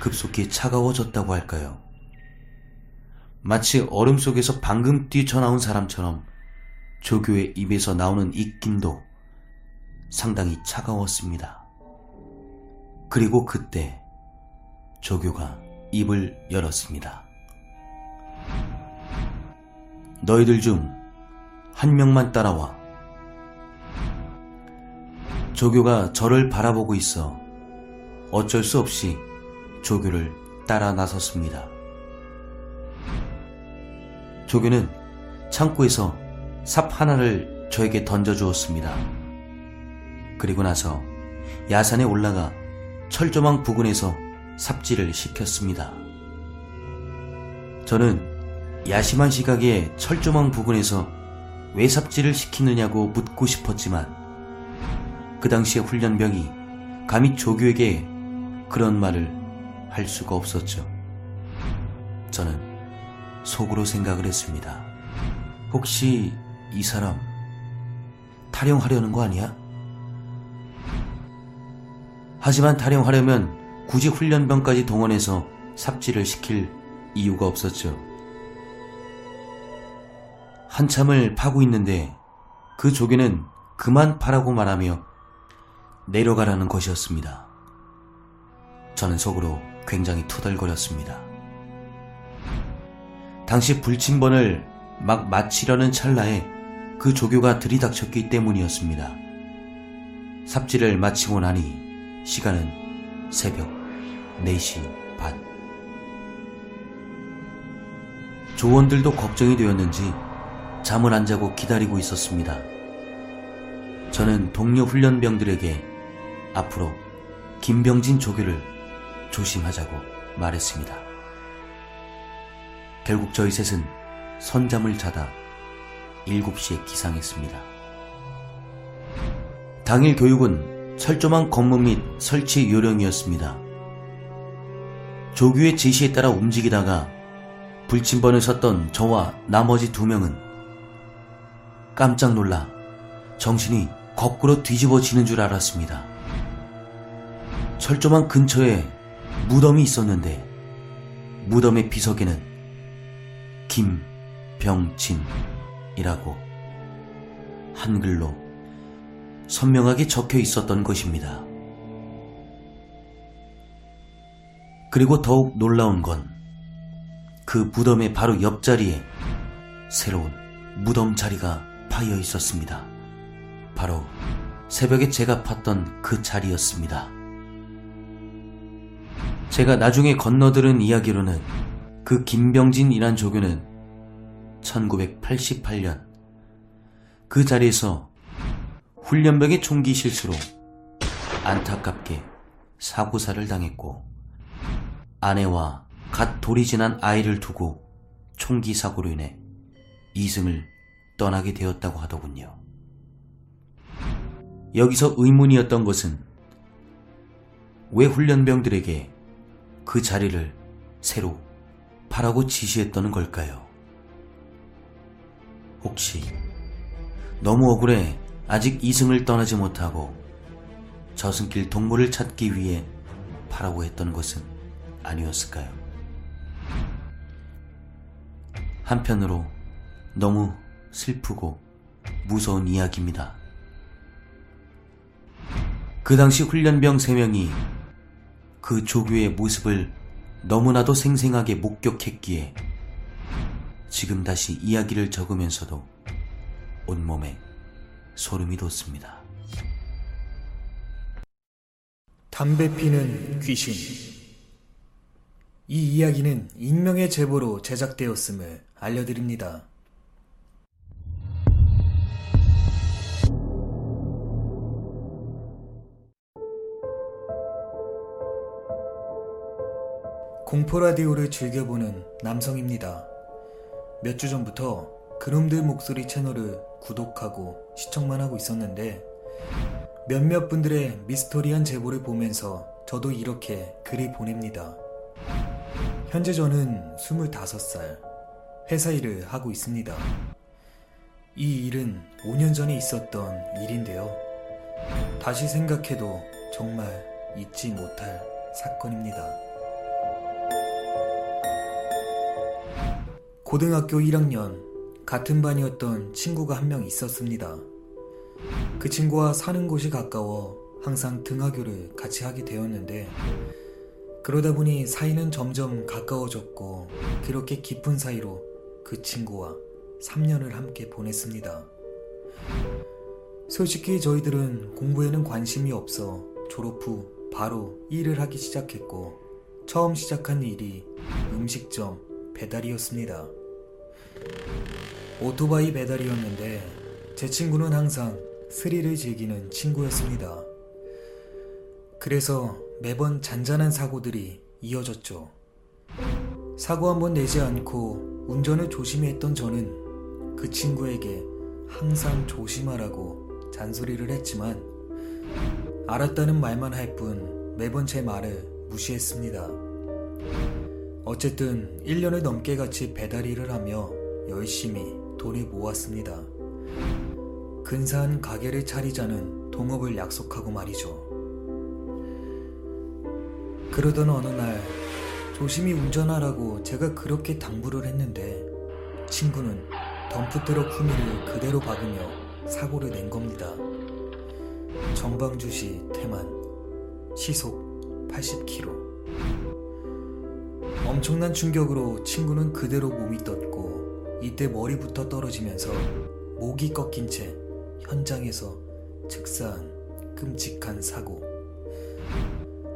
급속히 차가워졌다고 할까요? 마치 얼음 속에서 방금 뛰쳐나온 사람처럼 조교의 입에서 나오는 입김도 상당히 차가웠습니다. 그리고 그때 조교가 입을 열었습니다. 너희들 중 한 명만 따라와. 조교가 저를 바라보고 있어 어쩔 수 없이 조교를 따라 나섰습니다. 조교는 창고에서 삽 하나를 저에게 던져주었습니다. 그리고 나서 야산에 올라가 철조망 부근에서 삽질을 시켰습니다. 저는 야심한 시각에 철조망 부근에서 왜 삽질을 시키느냐고 묻고 싶었지만 그 당시의 훈련병이 감히 조교에게 그런 말을 할 수가 없었죠. 저는 속으로 생각을 했습니다. 혹시 이 사람 타령하려는 거 아니야? 하지만 타령하려면 굳이 훈련병까지 동원해서 삽질을 시킬 이유가 없었죠. 한참을 파고 있는데 그 조개는 그만 파라고 말하며 내려가라는 것이었습니다. 저는 속으로 굉장히 투덜거렸습니다. 당시 불침번을 막 마치려는 찰나에 그 조교가 들이닥쳤기 때문이었습니다. 삽질을 마치고 나니 시간은 새벽 4시 반. 조원들도 걱정이 되었는지 잠을 안 자고 기다리고 있었습니다. 저는 동료 훈련병들에게 앞으로 김병진 조교를 조심하자고 말했습니다. 결국 저희 셋은 선잠을 자다 7시에 기상했습니다. 당일 교육은 철조망 검문 및 설치 요령이었습니다. 조교의 지시에 따라 움직이다가 불침번을 섰던 저와 나머지 두 명은 깜짝 놀라 정신이 거꾸로 뒤집어지는 줄 알았습니다. 철조망 근처에 무덤이 있었는데 무덤의 비석에는 김병진이라고 한글로 선명하게 적혀 있었던 것입니다. 그리고 더욱 놀라운 건 그 무덤의 바로 옆자리에 새로운 무덤 자리가 파여 있었습니다. 바로 새벽에 제가 팠던 그 자리였습니다. 제가 나중에 건너들은 이야기로는 그 김병진이란 조교는 1988년 그 자리에서 훈련병의 총기 실수로 안타깝게 사고사를 당했고 아내와 갓 돌이 지난 아이를 두고 총기 사고로 인해 이승을 떠나게 되었다고 하더군요. 여기서 의문이었던 것은 왜 훈련병들에게 그 자리를 새로 파라고 지시했던 걸까요? 혹시 너무 억울해 아직 이승을 떠나지 못하고 저승길 동물을 찾기 위해 파라고 했던 것은 아니었을까요? 한편으로 너무 슬프고 무서운 이야기입니다. 그 당시 훈련병 3명이 그 조교의 모습을 너무나도 생생하게 목격했기에 지금 다시 이야기를 적으면서도 온몸에 소름이 돋습니다. 담배 피는 귀신. 이 이야기는 익명의 제보로 제작되었음을 알려드립니다. 공포 라디오를 즐겨보는 남성입니다. 몇 주 전부터 그놈들 목소리 채널을 구독하고 시청만 하고 있었는데 몇몇 분들의 미스터리한 제보를 보면서 저도 이렇게 글을 보냅니다. 현재 저는 25살, 회사 일을 하고 있습니다. 이 일은 5년 전에 있었던 일인데요. 다시 생각해도 정말 잊지 못할 사건입니다. 고등학교 1학년 같은 반이었던 친구가 한 명 있었습니다. 그 친구와 사는 곳이 가까워 항상 등하교를 같이 하게 되었는데 그러다 보니 사이는 점점 가까워졌고 그렇게 깊은 사이로 그 친구와 3년을 함께 보냈습니다. 솔직히 저희들은 공부에는 관심이 없어 졸업 후 바로 일을 하기 시작했고 처음 시작한 일이 음식점 배달이었습니다. 오토바이 배달이었는데 제 친구는 항상 스릴을 즐기는 친구였습니다. 그래서 매번 잔잔한 사고들이 이어졌죠. 사고 한 번 내지 않고 운전을 조심히 했던 저는 그 친구에게 항상 조심하라고 잔소리를 했지만 알았다는 말만 할 뿐 매번 제 말을 무시했습니다. 어쨌든 1년을 넘게 같이 배달 일을 하며 열심히 돈을 모았습니다. 근사한 가게를 차리자는 동업을 약속하고 말이죠. 그러던 어느 날 조심히 운전하라고 제가 그렇게 당부를 했는데 친구는 덤프트럭 후미를 그대로 박으며 사고를 낸 겁니다. 정방주시 태만 시속 80km 엄청난 충격으로 친구는 그대로 몸이 떴고 이때 머리부터 떨어지면서 목이 꺾인 채 현장에서 즉사한 끔찍한 사고.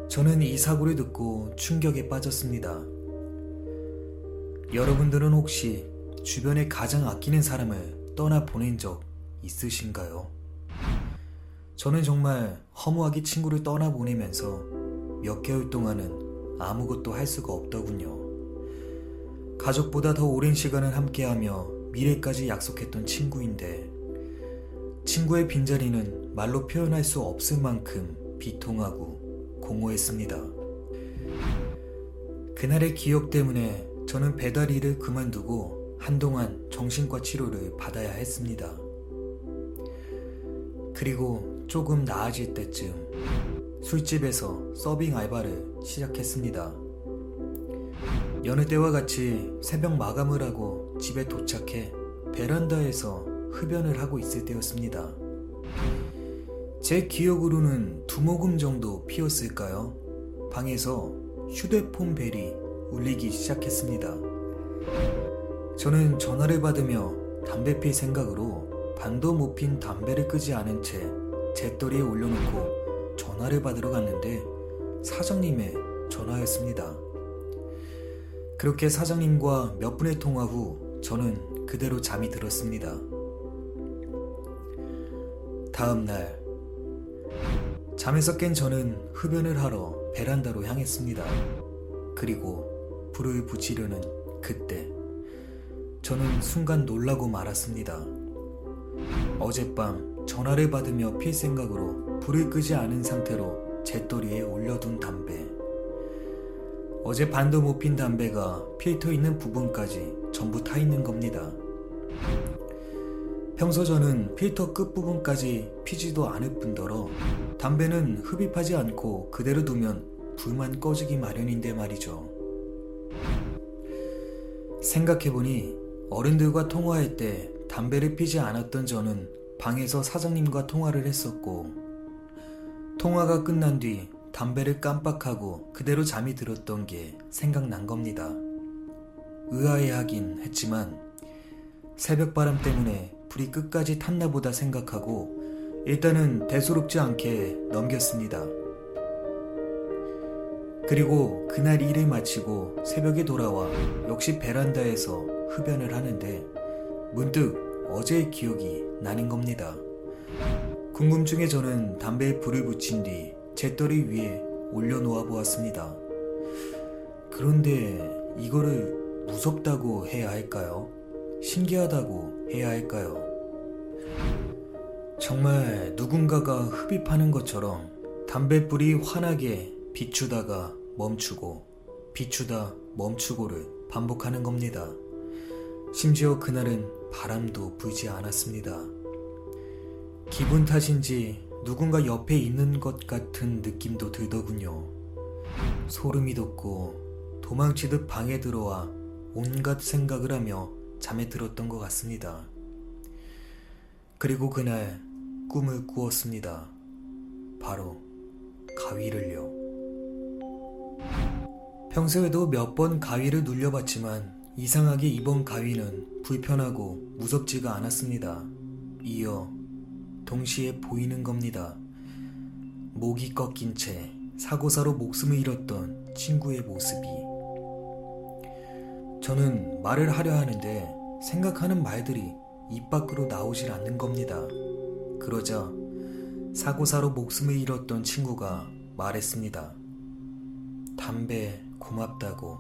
저는 이 사고를 듣고 충격에 빠졌습니다. 여러분들은 혹시 주변에 가장 아끼는 사람을 떠나 보낸 적 있으신가요? 저는 정말 허무하게 친구를 떠나 보내면서 몇 개월 동안은 아무것도 할 수가 없더군요. 가족보다 더 오랜 시간을 함께하며 미래까지 약속했던 친구인데 친구의 빈자리는 말로 표현할 수 없을 만큼 비통하고 공허했습니다. 그날의 기억 때문에 저는 배달 일을 그만두고 한동안 정신과 치료를 받아야 했습니다. 그리고 조금 나아질 때쯤 술집에서 서빙 알바를 시작했습니다. 여느 때와 같이 새벽 마감을 하고 집에 도착해 베란다에서 흡연을 하고 있을 때였습니다. 제 기억으로는 두 모금 정도 피었을까요? 방에서 휴대폰 벨이 울리기 시작했습니다. 저는 전화를 받으며 담배 필 생각으로 반도 못 핀 담배를 끄지 않은 채 재떨이에 올려놓고 전화를 받으러 갔는데 사장님의 전화였습니다. 그렇게 사장님과 몇 분의 통화 후 저는 그대로 잠이 들었습니다. 다음 날 잠에서 깬 저는 흡연을 하러 베란다로 향했습니다. 그리고 불을 붙이려는 그때 저는 순간 놀라고 말았습니다. 어젯밤 전화를 받으며 필 생각으로 불을 끄지 않은 상태로 재떨이에 올려둔 담배. 어제 반도 못 핀 담배가 필터 있는 부분까지 전부 타 있는 겁니다. 평소 저는 필터 끝부분까지 피지도 않을 뿐더러 담배는 흡입하지 않고 그대로 두면 불만 꺼지기 마련인데 말이죠. 생각해보니 어른들과 통화할 때 담배를 피지 않았던 저는 방에서 사장님과 통화를 했었고 통화가 끝난 뒤 담배를 깜빡하고 그대로 잠이 들었던 게 생각난 겁니다. 의아해하긴 했지만 새벽 바람 때문에 불이 끝까지 탔나 보다 생각하고 일단은 대수롭지 않게 넘겼습니다. 그리고 그날 일을 마치고 새벽에 돌아와 역시 베란다에서 흡연을 하는데 문득 어제의 기억이 나는 겁니다. 궁금증에 저는 담배에 불을 붙인 뒤 재떨이 위에 올려놓아 보았습니다. 그런데 이거를 무섭다고 해야 할까요? 신기하다고 해야 할까요? 정말 누군가가 흡입하는 것처럼 담뱃불이 환하게 비추다가 멈추고 비추다 멈추고를 반복하는 겁니다. 심지어 그날은 바람도 불지 않았습니다. 기분 탓인지 누군가 옆에 있는 것 같은 느낌도 들더군요. 소름이 돋고 도망치듯 방에 들어와 온갖 생각을 하며 잠에 들었던 것 같습니다. 그리고 그날 꿈을 꾸었습니다. 바로 가위를요. 평소에도 몇 번 가위를 눌려봤지만 이상하게 이번 가위는 불편하고 무섭지가 않았습니다. 이어 동시에 보이는 겁니다. 목이 꺾인 채 사고사로 목숨을 잃었던 친구의 모습이. 저는 말을 하려 하는데 생각하는 말들이 입 밖으로 나오질 않는 겁니다. 그러자 사고사로 목숨을 잃었던 친구가 말했습니다. 담배 고맙다고.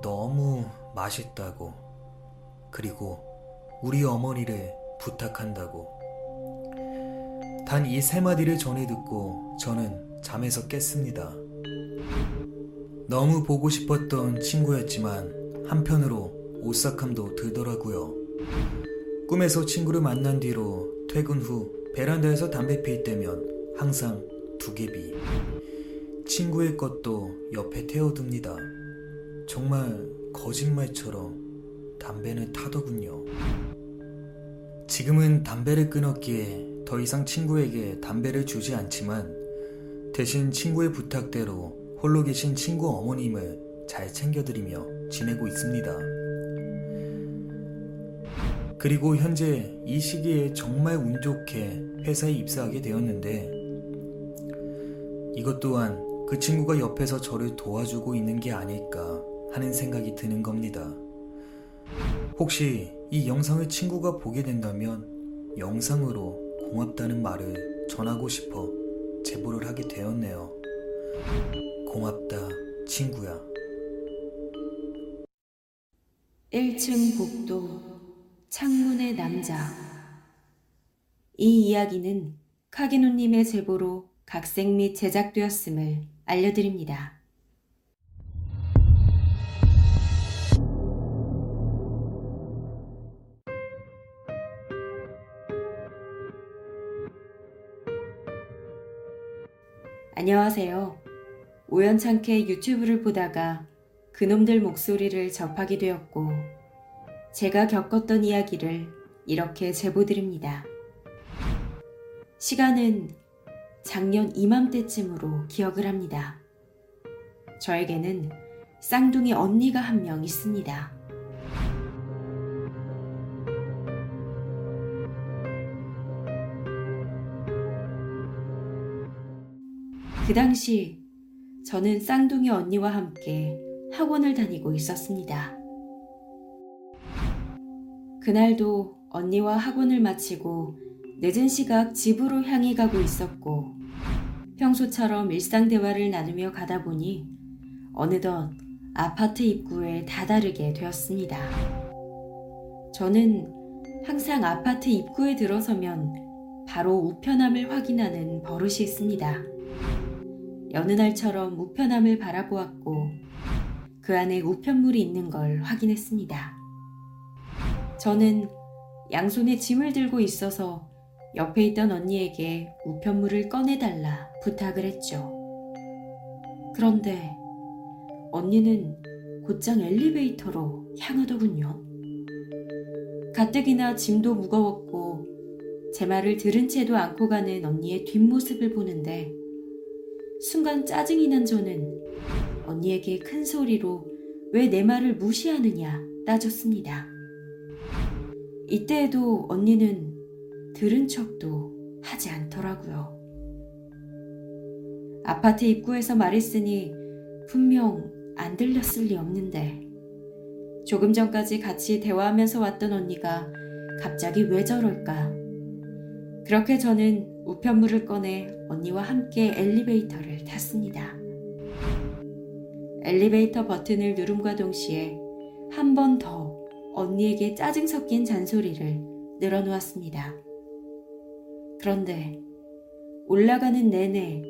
너무 맛있다고. 그리고 우리 어머니를 부탁한다고. 단 이 세 마디를 전해 듣고 저는 잠에서 깼습니다. 너무 보고 싶었던 친구였지만 한편으로 오싹함도 들더라고요. 꿈에서 친구를 만난 뒤로 퇴근 후 베란다에서 담배 피울 때면 항상 두개비. 친구의 것도 옆에 태워둡니다. 정말 거짓말처럼 담배는 타더군요. 지금은 담배를 끊었기에 더 이상 친구에게 담배를 주지 않지만 대신 친구의 부탁대로 홀로 계신 친구 어머님을 잘 챙겨드리며 지내고 있습니다. 그리고 현재 이 시기에 정말 운 좋게 회사에 입사하게 되었는데 이것 또한 그 친구가 옆에서 저를 도와주고 있는 게 아닐까 하는 생각이 드는 겁니다. 혹시 이 영상을 친구가 보게 된다면 영상으로 고맙다는 말을 전하고 싶어 제보를 하게 되었네요. 고맙다, 친구야. 1층 복도 창문의 남자 이 이야기는 카기노님의 제보로 각색 및 제작되었음을 알려드립니다. 안녕하세요. 우연찮게 유튜브를 보다가 그놈들 목소리를 접하게 되었고, 제가 겪었던 이야기를 이렇게 제보드립니다. 시간은 작년 이맘때쯤으로 기억을 합니다. 저에게는 쌍둥이 언니가 한 명 있습니다. 그 당시 저는 쌍둥이 언니와 함께 학원을 다니고 있었습니다. 그날도 언니와 학원을 마치고 늦은 시각 집으로 향해 가고 있었고 평소처럼 일상 대화를 나누며 가다 보니 어느덧 아파트 입구에 다다르게 되었습니다. 저는 항상 아파트 입구에 들어서면 바로 우편함을 확인하는 버릇이 있습니다. 여느 날처럼 우편함을 바라보았고 그 안에 우편물이 있는 걸 확인했습니다. 저는 양손에 짐을 들고 있어서 옆에 있던 언니에게 우편물을 꺼내달라 부탁을 했죠. 그런데 언니는 곧장 엘리베이터로 향하더군요. 가뜩이나 짐도 무거웠고 제 말을 들은 채도 안고 가는 언니의 뒷모습을 보는데 순간 짜증이 난 저는 언니에게 큰 소리로 왜 내 말을 무시하느냐 따졌습니다. 이때에도 언니는 들은 척도 하지 않더라고요. 아파트 입구에서 말했으니 분명 안 들렸을 리 없는데 조금 전까지 같이 대화하면서 왔던 언니가 갑자기 왜 저럴까? 그렇게 저는 우편물을 꺼내 언니와 함께 엘리베이터를 탔습니다. 엘리베이터 버튼을 누름과 동시에 한 번 더 언니에게 짜증 섞인 잔소리를 늘어놓았습니다. 그런데 올라가는 내내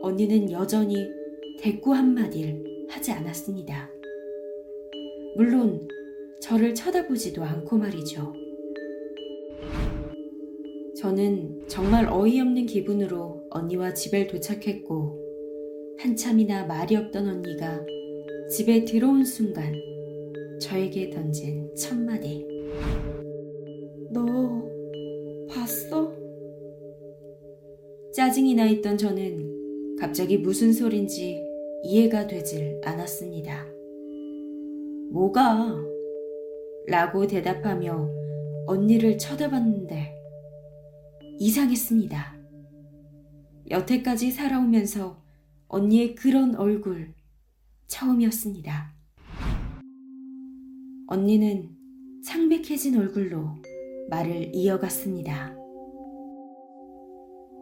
언니는 여전히 대꾸 한마디를 하지 않았습니다. 물론 저를 쳐다보지도 않고 말이죠. 저는 정말 어이없는 기분으로 언니와 집에 도착했고, 한참이나 말이 없던 언니가 집에 들어온 순간 저에게 던진 첫마디. 너 봤어? 짜증이 나 있던 저는 갑자기 무슨 소린지 이해가 되질 않았습니다. 뭐가? 라고 대답하며 언니를 쳐다봤는데 이상했습니다. 여태까지 살아오면서 언니의 그런 얼굴 처음이었습니다. 언니는 창백해진 얼굴로 말을 이어갔습니다.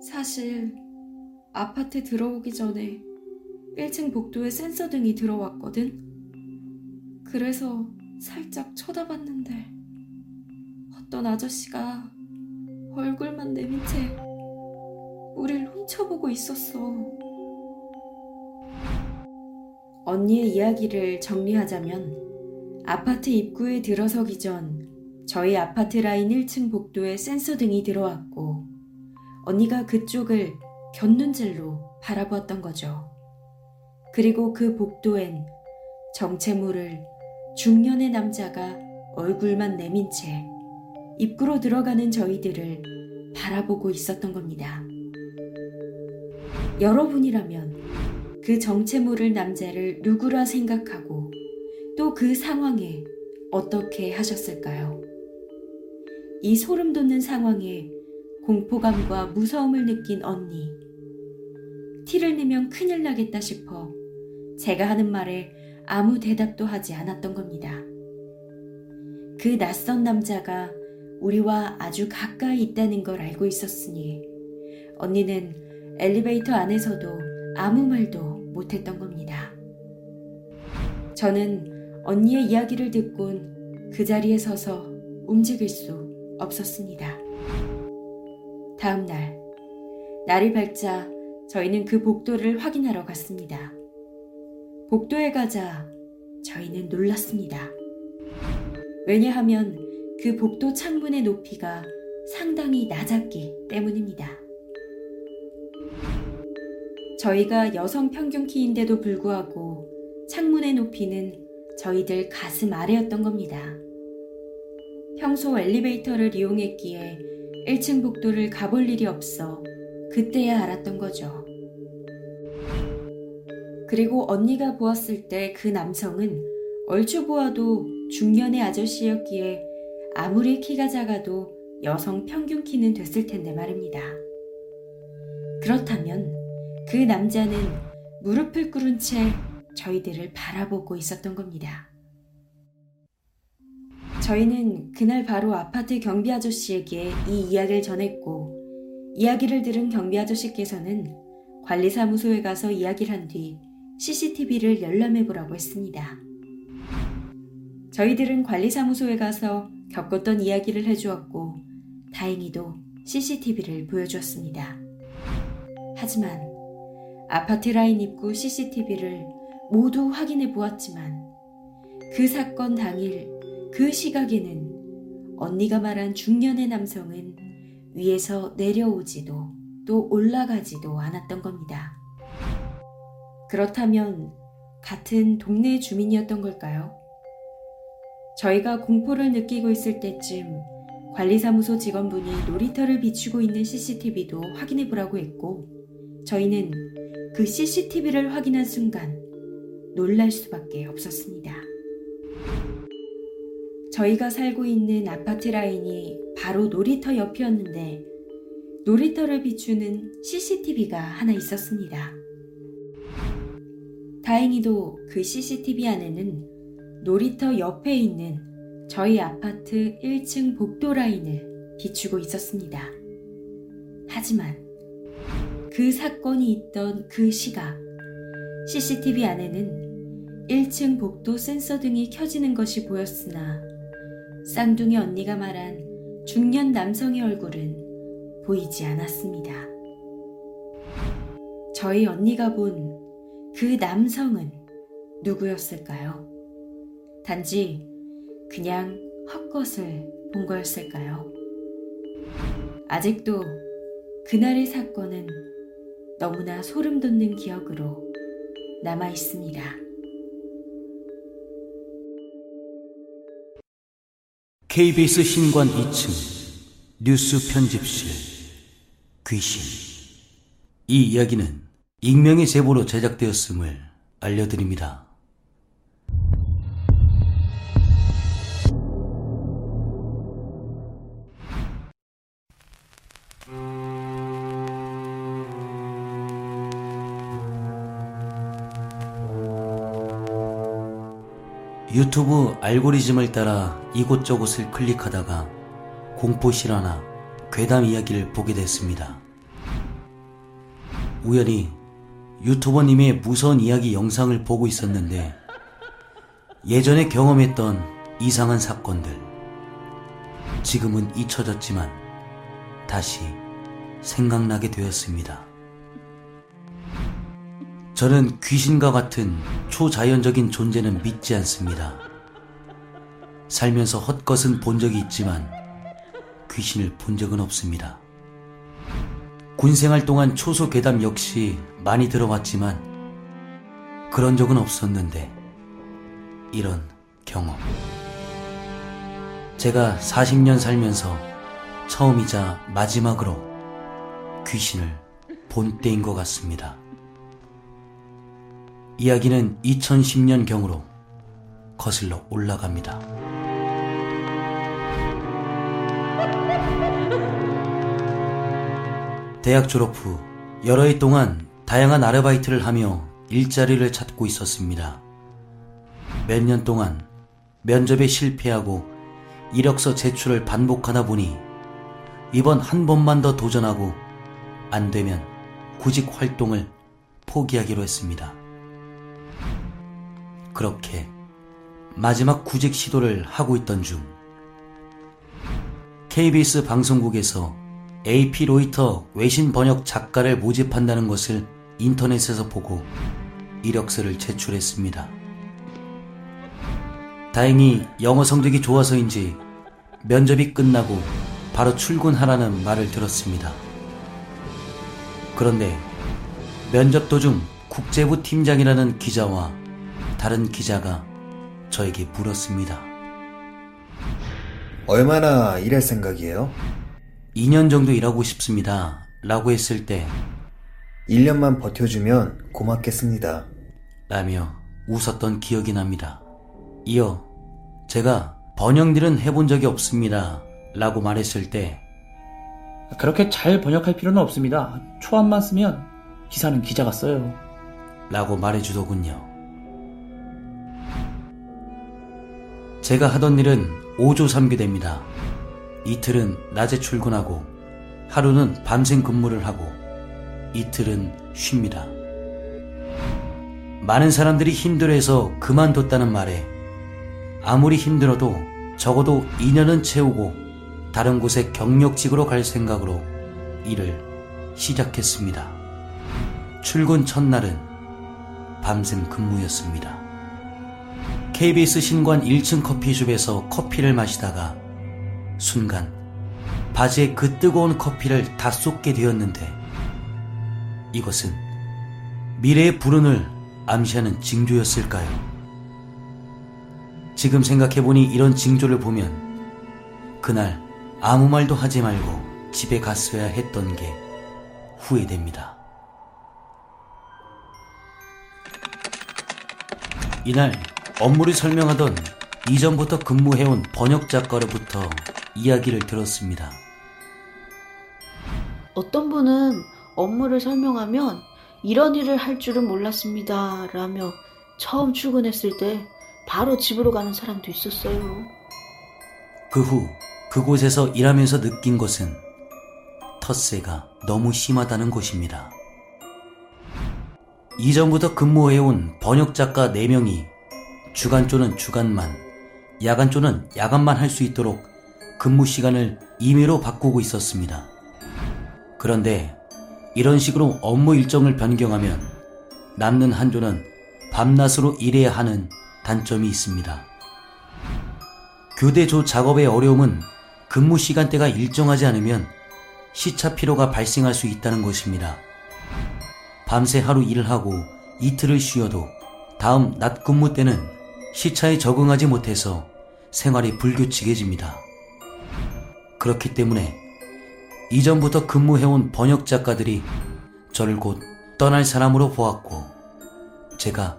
사실 아파트 들어오기 전에 1층 복도에 센서 등이 들어왔거든. 그래서 살짝 쳐다봤는데 어떤 아저씨가 얼굴만 내민 채 우릴 훔쳐보고 있었어. 언니의 이야기를 정리하자면 아파트 입구에 들어서기 전 저희 아파트 라인 1층 복도에 센서 등이 들어왔고 언니가 그쪽을 곁눈질로 바라보았던 거죠. 그리고 그 복도엔 정체모를 중년의 남자가 얼굴만 내민 채 입구로 들어가는 저희들을 바라보고 있었던 겁니다. 여러분이라면 그 정체 모를 남자를 누구라 생각하고 또 그 상황에 어떻게 하셨을까요? 이 소름 돋는 상황에 공포감과 무서움을 느낀 언니. 티를 내면 큰일 나겠다 싶어 제가 하는 말에 아무 대답도 하지 않았던 겁니다. 그 낯선 남자가 우리와 아주 가까이 있다는 걸 알고 있었으니 언니는 엘리베이터 안에서도 아무 말도 못했던 겁니다. 저는 언니의 이야기를 듣곤 그 자리에 서서 움직일 수 없었습니다. 다음 날, 날이 밝자 저희는 그 복도를 확인하러 갔습니다. 복도에 가자 저희는 놀랐습니다. 왜냐하면 그 복도 창문의 높이가 상당히 낮았기 때문입니다. 저희가 여성 평균 키인데도 불구하고 창문의 높이는 저희들 가슴 아래였던 겁니다. 평소 엘리베이터를 이용했기에 1층 복도를 가볼 일이 없어 그때야 알았던 거죠. 그리고 언니가 보았을 때 그 남성은 얼추 보아도 중년의 아저씨였기에 아무리 키가 작아도 여성 평균 키는 됐을 텐데 말입니다. 그렇다면 그 남자는 무릎을 꿇은 채 저희들을 바라보고 있었던 겁니다. 저희는 그날 바로 아파트 경비 아저씨에게 이 이야기를 전했고, 이야기를 들은 경비 아저씨께서는 관리사무소에 가서 이야기를 한 뒤 CCTV를 열람해 보라고 했습니다. 저희들은 관리사무소에 가서 겪었던 이야기를 해주었고, 다행히도 CCTV를 보여주었습니다. 하지만 아파트 라인 입구 CCTV를 모두 확인해 보았지만 그 사건 당일 그 시각에는 언니가 말한 중년의 남성은 위에서 내려오지도 또 올라가지도 않았던 겁니다. 그렇다면 같은 동네 주민이었던 걸까요? 저희가 공포를 느끼고 있을 때쯤 관리사무소 직원분이 놀이터를 비추고 있는 CCTV도 확인해 보라고 했고, 저희는 그 CCTV를 확인한 순간 놀랄 수밖에 없었습니다. 저희가 살고 있는 아파트 라인이 바로 놀이터 옆이었는데 놀이터를 비추는 CCTV가 하나 있었습니다. 다행히도 그 CCTV 안에는 놀이터 옆에 있는 저희 아파트 1층 복도 라인을 비추고 있었습니다. 하지만 그 사건이 있던 그 시각, CCTV 안에는 1층 복도 센서 등이 켜지는 것이 보였으나 쌍둥이 언니가 말한 중년 남성의 얼굴은 보이지 않았습니다. 저희 언니가 본 그 남성은 누구였을까요? 단지 그냥 헛것을 본 거였을까요? 아직도 그날의 사건은 너무나 소름 돋는 기억으로 남아 있습니다. KBS 신관 2층 뉴스 편집실 귀신 이 이야기는 익명의 제보로 제작되었음을 알려드립니다. 유튜브 알고리즘을 따라 이곳저곳을 클릭하다가 공포 실화나 괴담 이야기를 보게 됐습니다. 우연히 유튜버님의 무서운 이야기 영상을 보고 있었는데 예전에 경험했던 이상한 사건들 지금은 잊혀졌지만 다시 생각나게 되었습니다. 저는 귀신과 같은 초자연적인 존재는 믿지 않습니다. 살면서 헛것은 본 적이 있지만 귀신을 본 적은 없습니다. 군 생활 동안 초소 괴담 역시 많이 들어봤지만 그런 적은 없었는데 이런 경험. 제가 40년 살면서 처음이자 마지막으로 귀신을 본 때인 것 같습니다. 이야기는 2010년경으로 거슬러 올라갑니다. 대학 졸업 후 여러 해 동안 다양한 아르바이트를 하며 일자리를 찾고 있었습니다. 몇 년 동안 면접에 실패하고 이력서 제출을 반복하다 보니 이번 한 번만 더 도전하고 안 되면 구직 활동을 포기하기로 했습니다. 그렇게 마지막 구직 시도를 하고 있던 중 KBS 방송국에서 AP 로이터 외신 번역 작가를 모집한다는 것을 인터넷에서 보고 이력서를 제출했습니다. 다행히 영어 성적이 좋아서인지 면접이 끝나고 바로 출근하라는 말을 들었습니다. 그런데 면접 도중 국제부 팀장이라는 기자와 다른 기자가 저에게 물었습니다. 얼마나 일할 생각이에요? 2년 정도 일하고 싶습니다. 라고 했을 때 1년만 버텨주면 고맙겠습니다. 라며 웃었던 기억이 납니다. 이어 제가 번역일은 해본 적이 없습니다. 라고 말했을 때 그렇게 잘 번역할 필요는 없습니다. 초안만 쓰면 기사는 기자가 써요. 라고 말해주더군요. 제가 하던 일은 5조 3교대입니다. 이틀은 낮에 출근하고 하루는 밤샘 근무를 하고 이틀은 쉽니다. 많은 사람들이 힘들어해서 그만뒀다는 말에 아무리 힘들어도 적어도 2년은 채우고 다른 곳에 경력직으로 갈 생각으로 일을 시작했습니다. 출근 첫날은 밤샘 근무였습니다. KBS 신관 1층 커피숍에서 커피를 마시다가 순간 바지에 그 뜨거운 커피를 다 쏟게 되었는데 이것은 미래의 불운을 암시하는 징조였을까요? 지금 생각해보니 이런 징조를 보면 그날 아무 말도 하지 말고 집에 갔어야 했던 게 후회됩니다. 이날 업무를 설명하던 이전부터 근무해온 번역 작가로부터 이야기를 들었습니다. 어떤 분은 업무를 설명하면 이런 일을 할 줄은 몰랐습니다. 라며 처음 출근했을 때 바로 집으로 가는 사람도 있었어요. 그 후 그곳에서 일하면서 느낀 것은 텃세가 너무 심하다는 것입니다. 이전부터 근무해온 번역 작가 4명이 주간조는 주간만, 야간조는 야간만 할 수 있도록 근무 시간을 임의로 바꾸고 있었습니다. 그런데 이런 식으로 업무 일정을 변경하면 남는 한조는 밤낮으로 일해야 하는 단점이 있습니다. 교대조 작업의 어려움은 근무 시간대가 일정하지 않으면 시차 피로가 발생할 수 있다는 것입니다. 밤새 하루 일을 하고 이틀을 쉬어도 다음 낮 근무 때는 시차에 적응하지 못해서 생활이 불규칙해집니다. 그렇기 때문에 이전부터 근무해온 번역 작가들이 저를 곧 떠날 사람으로 보았고 제가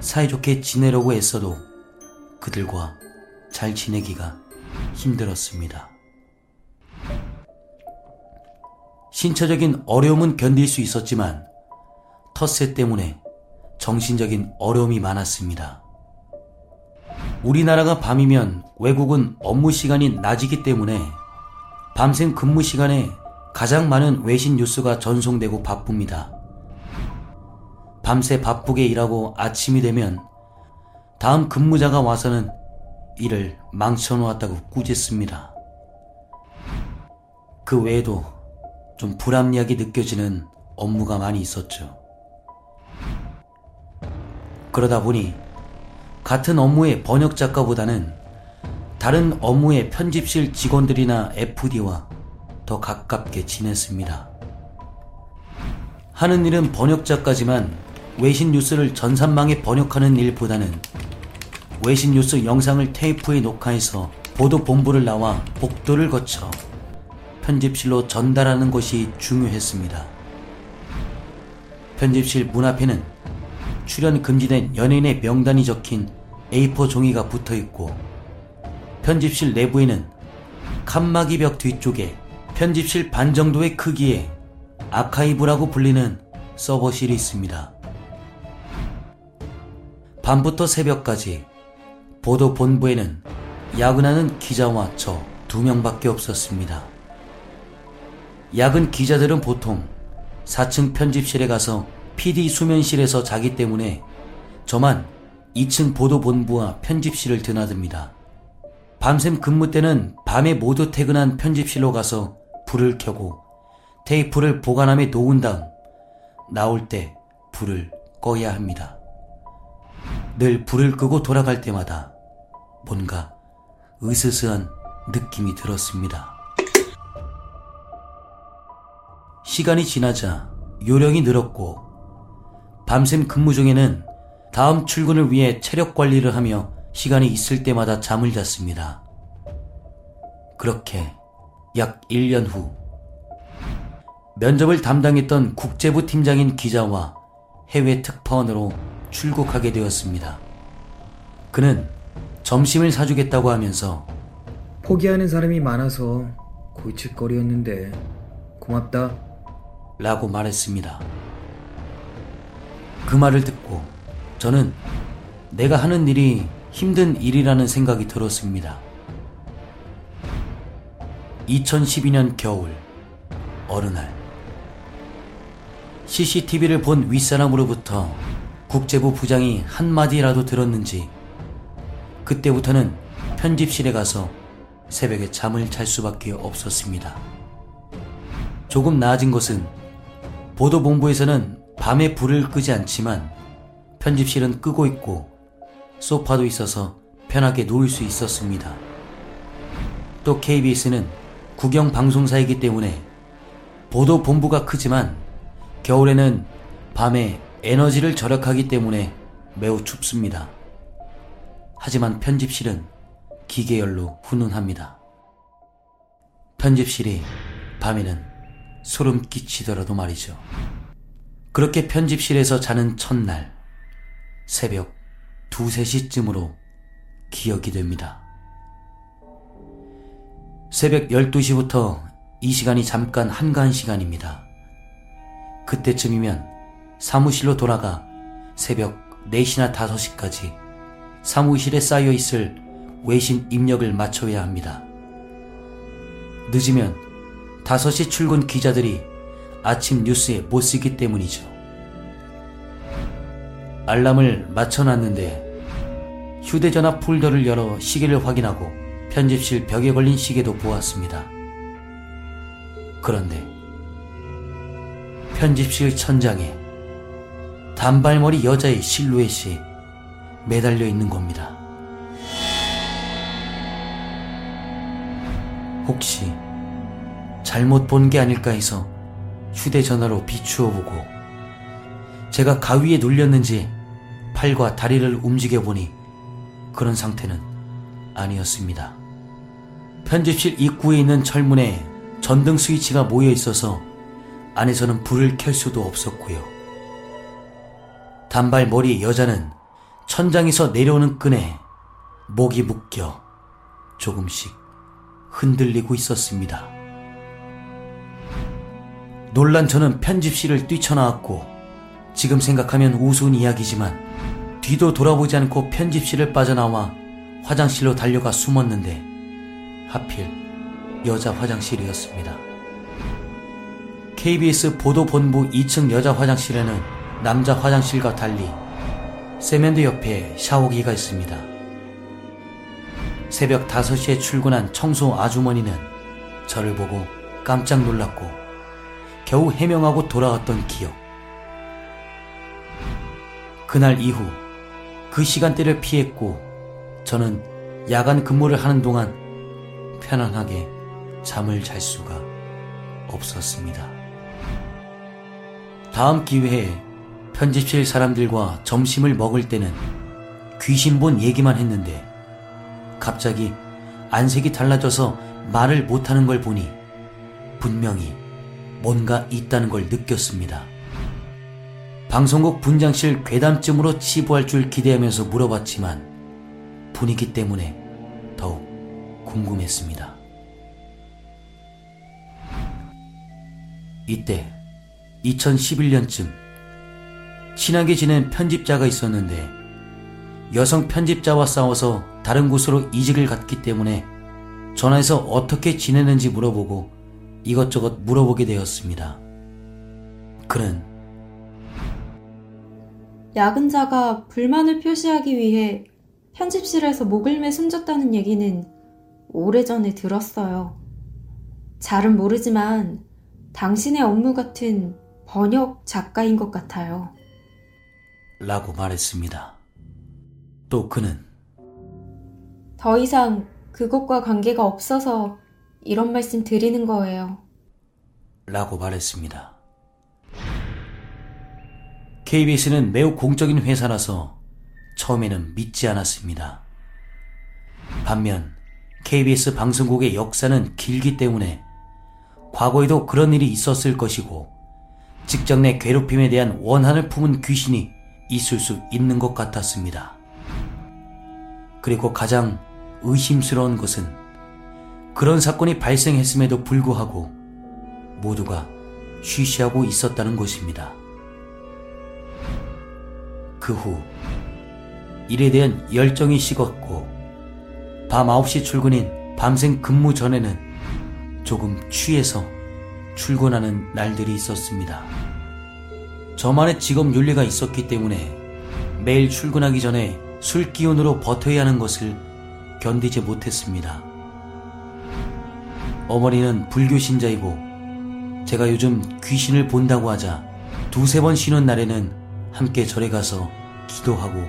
사이좋게 지내려고 애써도 그들과 잘 지내기가 힘들었습니다. 신체적인 어려움은 견딜 수 있었지만 텃세 때문에 정신적인 어려움이 많았습니다. 우리나라가 밤이면 외국은 업무 시간이 낮이기 때문에 밤샘 근무 시간에 가장 많은 외신 뉴스가 전송되고 바쁩니다. 밤새 바쁘게 일하고 아침이 되면 다음 근무자가 와서는 일을 망쳐놓았다고 꾸짖습니다. 그 외에도 좀 불합리하게 느껴지는 업무가 많이 있었죠. 그러다 보니 같은 업무의 번역 작가보다는 다른 업무의 편집실 직원들이나 FD와 더 가깝게 지냈습니다. 하는 일은 번역 작가지만 외신 뉴스를 전산망에 번역하는 일보다는 외신 뉴스 영상을 테이프에 녹화해서 보도 본부를 나와 복도를 거쳐 편집실로 전달하는 것이 중요했습니다. 편집실 문 앞에는 출연 금지된 연예인의 명단이 적힌 A4 종이가 붙어 있고 편집실 내부에는 칸막이 벽 뒤쪽에 편집실 반 정도의 크기의 아카이브라고 불리는 서버실이 있습니다. 밤부터 새벽까지 보도 본부에는 야근하는 기자와 저 두 명밖에 없었습니다. 야근 기자들은 보통 4층 편집실에 가서 PD 수면실에서 자기 때문에 저만 2층 보도본부와 편집실을 드나듭니다. 밤샘 근무 때는 밤에 모두 퇴근한 편집실로 가서 불을 켜고 테이프를 보관함에 놓은 다음 나올 때 불을 꺼야 합니다. 늘 불을 끄고 돌아갈 때마다 뭔가 으스스한 느낌이 들었습니다. 시간이 지나자 요령이 늘었고 밤샘 근무 중에는 다음 출근을 위해 체력 관리를 하며 시간이 있을 때마다 잠을 잤습니다. 그렇게 약 1년 후 면접을 담당했던 국제부 팀장인 기자와 해외 특파원으로 출국하게 되었습니다. 그는 점심을 사주겠다고 하면서 포기하는 사람이 많아서 골칫거리였는데 고맙다. 라고 말했습니다. 그 말을 듣고 저는 내가 하는 일이 힘든 일이라는 생각이 들었습니다. 2012년 겨울 어느 날 CCTV를 본 윗사람으로부터 국제부 부장이 한마디라도 들었는지 그때부터는 편집실에 가서 새벽에 잠을 잘 수밖에 없었습니다. 조금 나아진 것은 보도본부에서는 밤에 불을 끄지 않지만 편집실은 끄고 있고 소파도 있어서 편하게 누울 수 있었습니다. 또 KBS는 국영 방송사이기 때문에 보도 본부가 크지만 겨울에는 밤에 에너지를 절약하기 때문에 매우 춥습니다. 하지만 편집실은 기계열로 훈훈합니다. 편집실이 밤에는 소름 끼치더라도 말이죠. 그렇게 편집실에서 자는 첫날, 새벽 두세 시쯤으로 기억이 됩니다. 새벽 12시부터 이 시간이 잠깐 한가한 시간입니다. 그때쯤이면 사무실로 돌아가 새벽 4시나 5시까지 사무실에 쌓여 있을 외신 입력을 마쳐야 합니다. 늦으면 5시 출근 기자들이 아침 뉴스에 못 쓰기 때문이죠. 알람을 맞춰놨는데 휴대전화 폴더를 열어 시계를 확인하고 편집실 벽에 걸린 시계도 보았습니다. 그런데 편집실 천장에 단발머리 여자의 실루엣이 매달려 있는 겁니다. 혹시 잘못 본 게 아닐까 해서 휴대전화로 비추어 보고 제가 가위에 눌렸는지 팔과 다리를 움직여 보니 그런 상태는 아니었습니다. 편집실 입구에 있는 철문에 전등 스위치가 모여 있어서 안에서는 불을 켤 수도 없었고요. 단발 머리의 여자는 천장에서 내려오는 끈에 목이 묶여 조금씩 흔들리고 있었습니다. 놀란 저는 편집실을 뛰쳐나왔고 지금 생각하면 우스운 이야기지만 뒤도 돌아보지 않고 편집실을 빠져나와 화장실로 달려가 숨었는데 하필 여자 화장실이었습니다. KBS 보도본부 2층 여자 화장실에는 남자 화장실과 달리 세면대 옆에 샤워기가 있습니다. 새벽 5시에 출근한 청소 아주머니는 저를 보고 깜짝 놀랐고 겨우 해명하고 돌아왔던 기억. 그날 이후 그 시간대를 피했고 저는 야간 근무를 하는 동안 편안하게 잠을 잘 수가 없었습니다. 다음 기회에 편집실 사람들과 점심을 먹을 때는 귀신 본 얘기만 했는데 갑자기 안색이 달라져서 말을 못하는 걸 보니 분명히 뭔가 있다는 걸 느꼈습니다. 방송국 분장실 괴담쯤으로 치부할 줄 기대하면서 물어봤지만 분위기 때문에 더욱 궁금했습니다. 이때 2011년쯤 친하게 지낸 편집자가 있었는데 여성 편집자와 싸워서 다른 곳으로 이직을 갔기 때문에 전화해서 어떻게 지내는지 물어보고 이것저것 물어보게 되었습니다. 그는 야근자가 불만을 표시하기 위해 편집실에서 목을매 숨졌다는 얘기는 오래전에 들었어요. 잘은 모르지만 당신의 업무 같은 번역 작가인 것 같아요. 라고 말했습니다. 또 그는 더 이상 그것과 관계가 없어서 이런 말씀 드리는 거예요. 라고 말했습니다. KBS는 매우 공적인 회사라서 처음에는 믿지 않았습니다. 반면 KBS 방송국의 역사는 길기 때문에 과거에도 그런 일이 있었을 것이고 직장 내 괴롭힘에 대한 원한을 품은 귀신이 있을 수 있는 것 같았습니다. 그리고 가장 의심스러운 것은 그런 사건이 발생했음에도 불구하고 모두가 쉬쉬하고 있었다는 것입니다. 그 후 일에 대한 열정이 식었고 밤 9시 출근인 밤샘 근무 전에는 조금 취해서 출근하는 날들이 있었습니다. 저만의 직업 윤리가 있었기 때문에 매일 출근하기 전에 술 기운으로 버텨야 하는 것을 견디지 못했습니다. 어머니는 불교 신자이고 제가 요즘 귀신을 본다고 하자 두세 번 쉬는 날에는 함께 절에 가서 기도하고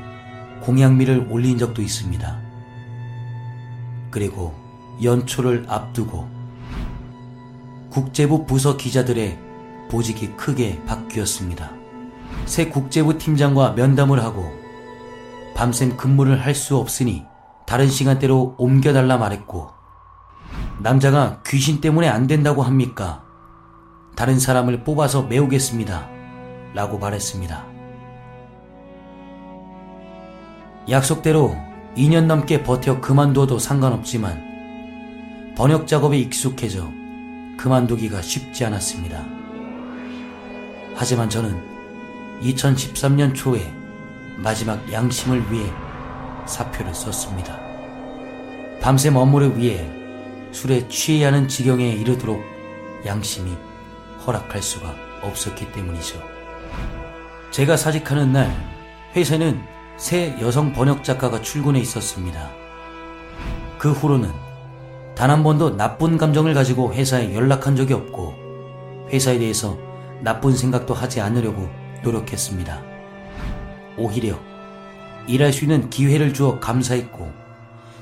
공양미를 올린 적도 있습니다. 그리고 연초를 앞두고 국제부 부서 기자들의 보직이 크게 바뀌었습니다. 새 국제부 팀장과 면담을 하고 밤샘 근무를 할 수 없으니 다른 시간대로 옮겨달라 말했고 남자가 귀신 때문에 안 된다고 합니까? 다른 사람을 뽑아서 메우겠습니다. 라고 말했습니다. 약속대로 2년 넘게 버텨 그만둬도 상관없지만 번역 작업에 익숙해져 그만두기가 쉽지 않았습니다. 하지만 저는 2013년 초에 마지막 양심을 위해 사표를 썼습니다. 밤샘 업무를 위해 술에 취해야 하는 지경에 이르도록 양심이 허락할 수가 없었기 때문이죠. 제가 사직하는 날 회사는 새 여성 번역 작가가 출근해 있었습니다. 그 후로는 단 한 번도 나쁜 감정을 가지고 회사에 연락한 적이 없고 회사에 대해서 나쁜 생각도 하지 않으려고 노력했습니다. 오히려 일할 수 있는 기회를 주어 감사했고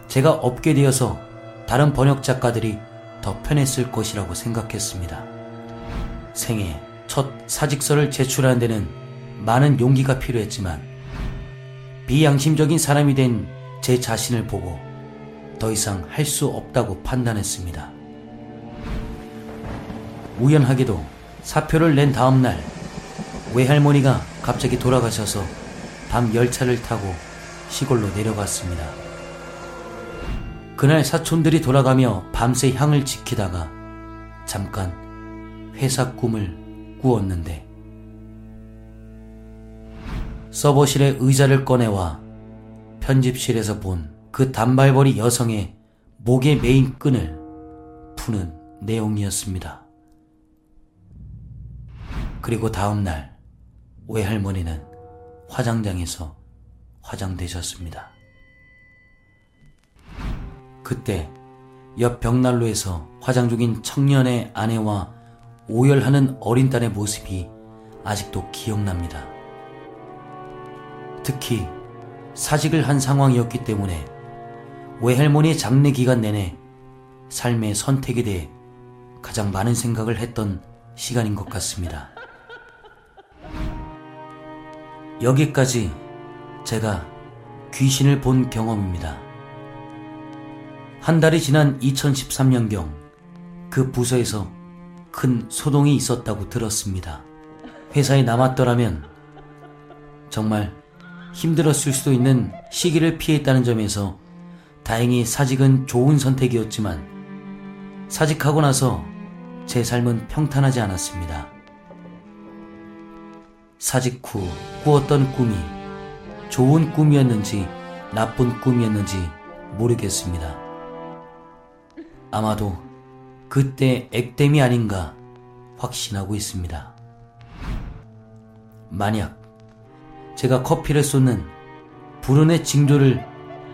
제가 없게 되어서 다른 번역 작가들이 더 편했을 것이라고 생각했습니다. 생애 첫 사직서를 제출하는 데는 많은 용기가 필요했지만 비양심적인 사람이 된 제 자신을 보고 더 이상 할 수 없다고 판단했습니다. 우연하게도 사표를 낸 다음 날 외할머니가 갑자기 돌아가셔서 밤 열차를 타고 시골로 내려갔습니다. 그날 사촌들이 돌아가며 밤새 향을 지키다가 잠깐 회사 꿈을 꾸었는데 서버실에 의자를 꺼내와 편집실에서 본 그 단발머리 여성의 목에 메인 끈을 푸는 내용이었습니다. 그리고 다음날 외할머니는 화장장에서 화장되셨습니다. 그때 옆 벽난로에서 화장 중인 청년의 아내와 오열하는 어린 딸의 모습이 아직도 기억납니다. 특히 사직을 한 상황이었기 때문에 외할머니 장례 기간 내내 삶의 선택에 대해 가장 많은 생각을 했던 시간인 것 같습니다. 여기까지 제가 귀신을 본 경험입니다. 한 달이 지난 2013년경 그 부서에서 큰 소동이 있었다고 들었습니다. 회사에 남았더라면 정말 힘들었을 수도 있는 시기를 피했다는 점에서 다행히 사직은 좋은 선택이었지만 사직하고 나서 제 삶은 평탄하지 않았습니다. 사직 후 꾸었던 꿈이 좋은 꿈이었는지 나쁜 꿈이었는지 모르겠습니다. 아마도 그때 액땜이 아닌가 확신하고 있습니다. 만약 제가 커피를 쏟는 불운의 징조를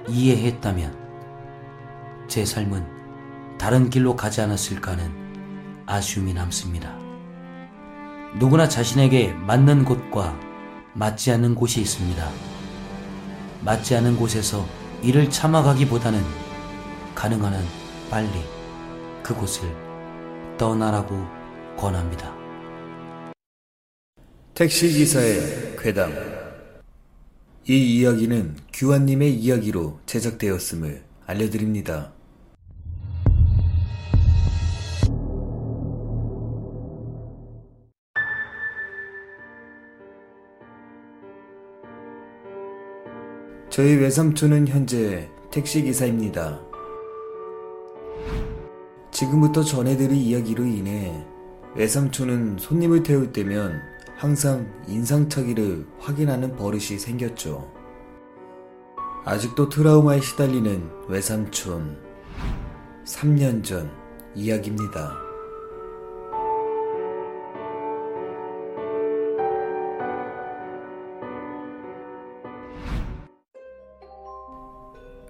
이해했다면 제 삶은 다른 길로 가지 않았을까 하는 아쉬움이 남습니다. 누구나 자신에게 맞는 곳과 맞지 않는 곳이 있습니다. 맞지 않은 곳에서 일을 참아가기보다는 가능한 한 빨리 그곳을 떠나라고 권합니다. 택시기사의 괴담 이 이야기는 규환님의 이야기로 제작되었음을 알려드립니다. 저희 외삼촌은 현재 택시기사입니다. 지금부터 전해드릴 이야기로 인해 외삼촌은 손님을 태울 때면 항상 인상착의를 확인하는 버릇이 생겼죠. 아직도 트라우마에 시달리는 외삼촌. 3년 전 이야기입니다.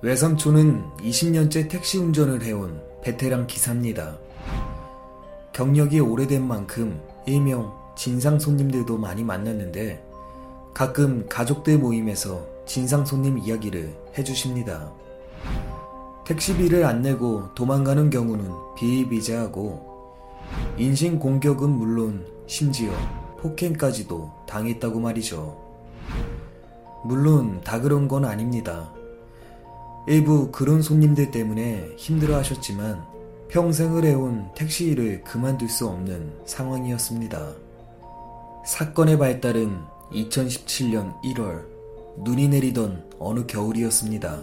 외삼촌은 20년째 택시 운전을 해온 베테랑 기사입니다. 경력이 오래된 만큼 일명 진상 손님들도 많이 만났는데 가끔 가족들 모임에서 진상 손님 이야기를 해주십니다. 택시비를 안 내고 도망가는 경우는 비일비재하고 인신 공격은 물론 심지어 폭행까지도 당했다고 말이죠. 물론 다 그런 건 아닙니다. 일부 그런 손님들 때문에 힘들어 하셨지만 평생을 해온 택시 일을 그만둘 수 없는 상황이었습니다. 사건의 발달은 2017년 1월 눈이 내리던 어느 겨울이었습니다.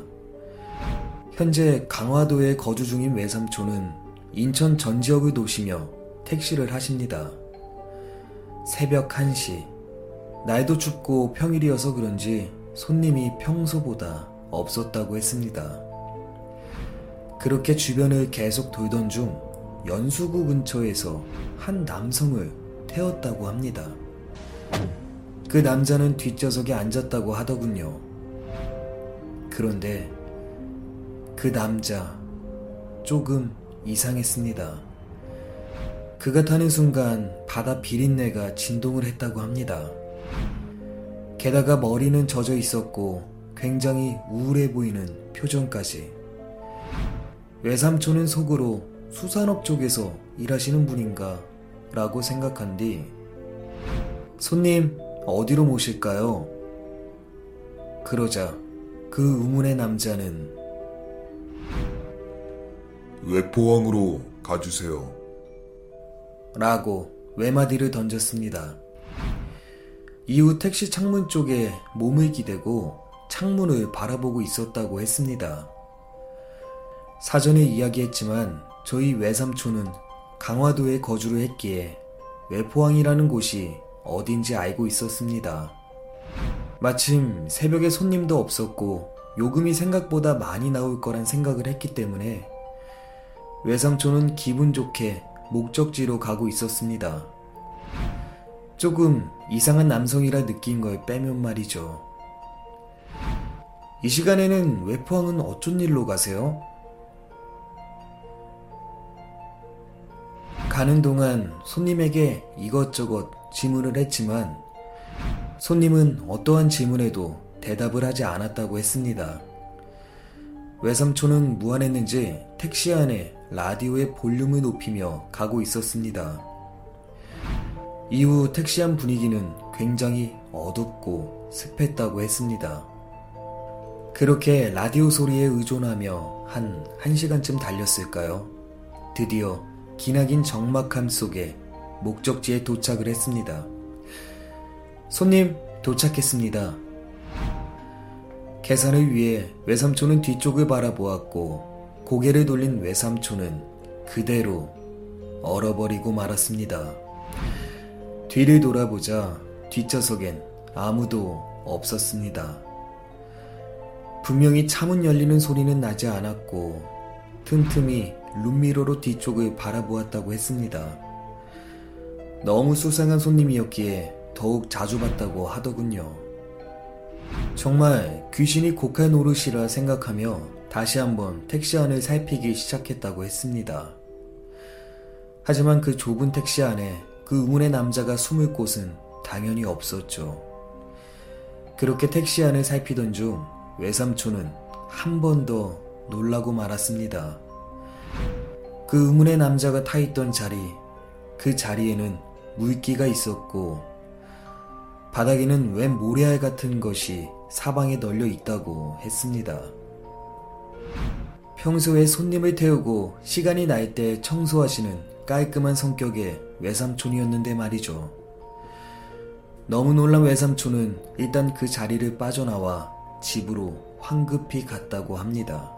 현재 강화도에 거주 중인 외삼촌은 인천 전 지역을 도시며 택시를 하십니다. 새벽 1시. 날도 춥고 평일이어서 그런지 손님이 평소보다 없었다고 했습니다. 그렇게 주변을 계속 돌던 중 연수구 근처에서 한 남성을 태웠다고 합니다. 그 남자는 뒷좌석에 앉았다고 하더군요. 그런데 그 남자 조금 이상했습니다. 그가 타는 순간 바다 비린내가 진동을 했다고 합니다. 게다가 머리는 젖어 있었고 굉장히 우울해 보이는 표정까지. 외삼촌은 속으로 수산업 쪽에서 일하시는 분인가 라고 생각한 뒤 손님 어디로 모실까요? 그러자 그 의문의 남자는 외포항으로 가주세요. 라고 외마디를 던졌습니다. 이후 택시 창문 쪽에 몸을 기대고 창문을 바라보고 있었다고 했습니다. 사전에 이야기했지만 저희 외삼촌은 강화도에 거주를 했기에 외포항이라는 곳이 어딘지 알고 있었습니다. 마침 새벽에 손님도 없었고 요금이 생각보다 많이 나올 거란 생각을 했기 때문에 외삼촌은 기분 좋게 목적지로 가고 있었습니다. 조금 이상한 남성이라 느낀 걸 빼면 말이죠. 이 시간에는 외포항은 어쩐 일로 가세요? 가는 동안 손님에게 이것저것 질문을 했지만 손님은 어떠한 질문에도 대답을 하지 않았다고 했습니다. 외삼촌은 무안했는지 택시 안에 라디오의 볼륨을 높이며 가고 있었습니다. 이후 택시 안 분위기는 굉장히 어둡고 습했다고 했습니다. 그렇게 라디오 소리에 의존하며 한 1시간쯤 달렸을까요? 드디어 기나긴 적막함 속에 목적지에 도착을 했습니다. 손님, 도착했습니다. 계산을 위해 외삼촌은 뒤쪽을 바라보았고 고개를 돌린 외삼촌은 그대로 얼어버리고 말았습니다. 뒤를 돌아보자 뒷좌석엔 아무도 없었습니다. 분명히 차문 열리는 소리는 나지 않았고 틈틈이 룸미러로 뒤쪽을 바라보았다고 했습니다. 너무 수상한 손님이었기에 더욱 자주 봤다고 하더군요. 정말 귀신이 곡할 노릇이라 생각하며 다시 한번 택시 안을 살피기 시작했다고 했습니다. 하지만 그 좁은 택시 안에 그 의문의 남자가 숨을 곳은 당연히 없었죠. 그렇게 택시 안을 살피던 중 외삼촌은 한 번 더 놀라고 말았습니다. 그 의문의 남자가 타 있던 자리, 그 자리에는 물기가 있었고, 바닥에는 웬 모래알 같은 것이 사방에 널려 있다고 했습니다. 평소에 손님을 태우고 시간이 날 때 청소하시는 깔끔한 성격의 외삼촌이었는데 말이죠. 너무 놀란 외삼촌은 일단 그 자리를 빠져나와 집으로 황급히 갔다고 합니다.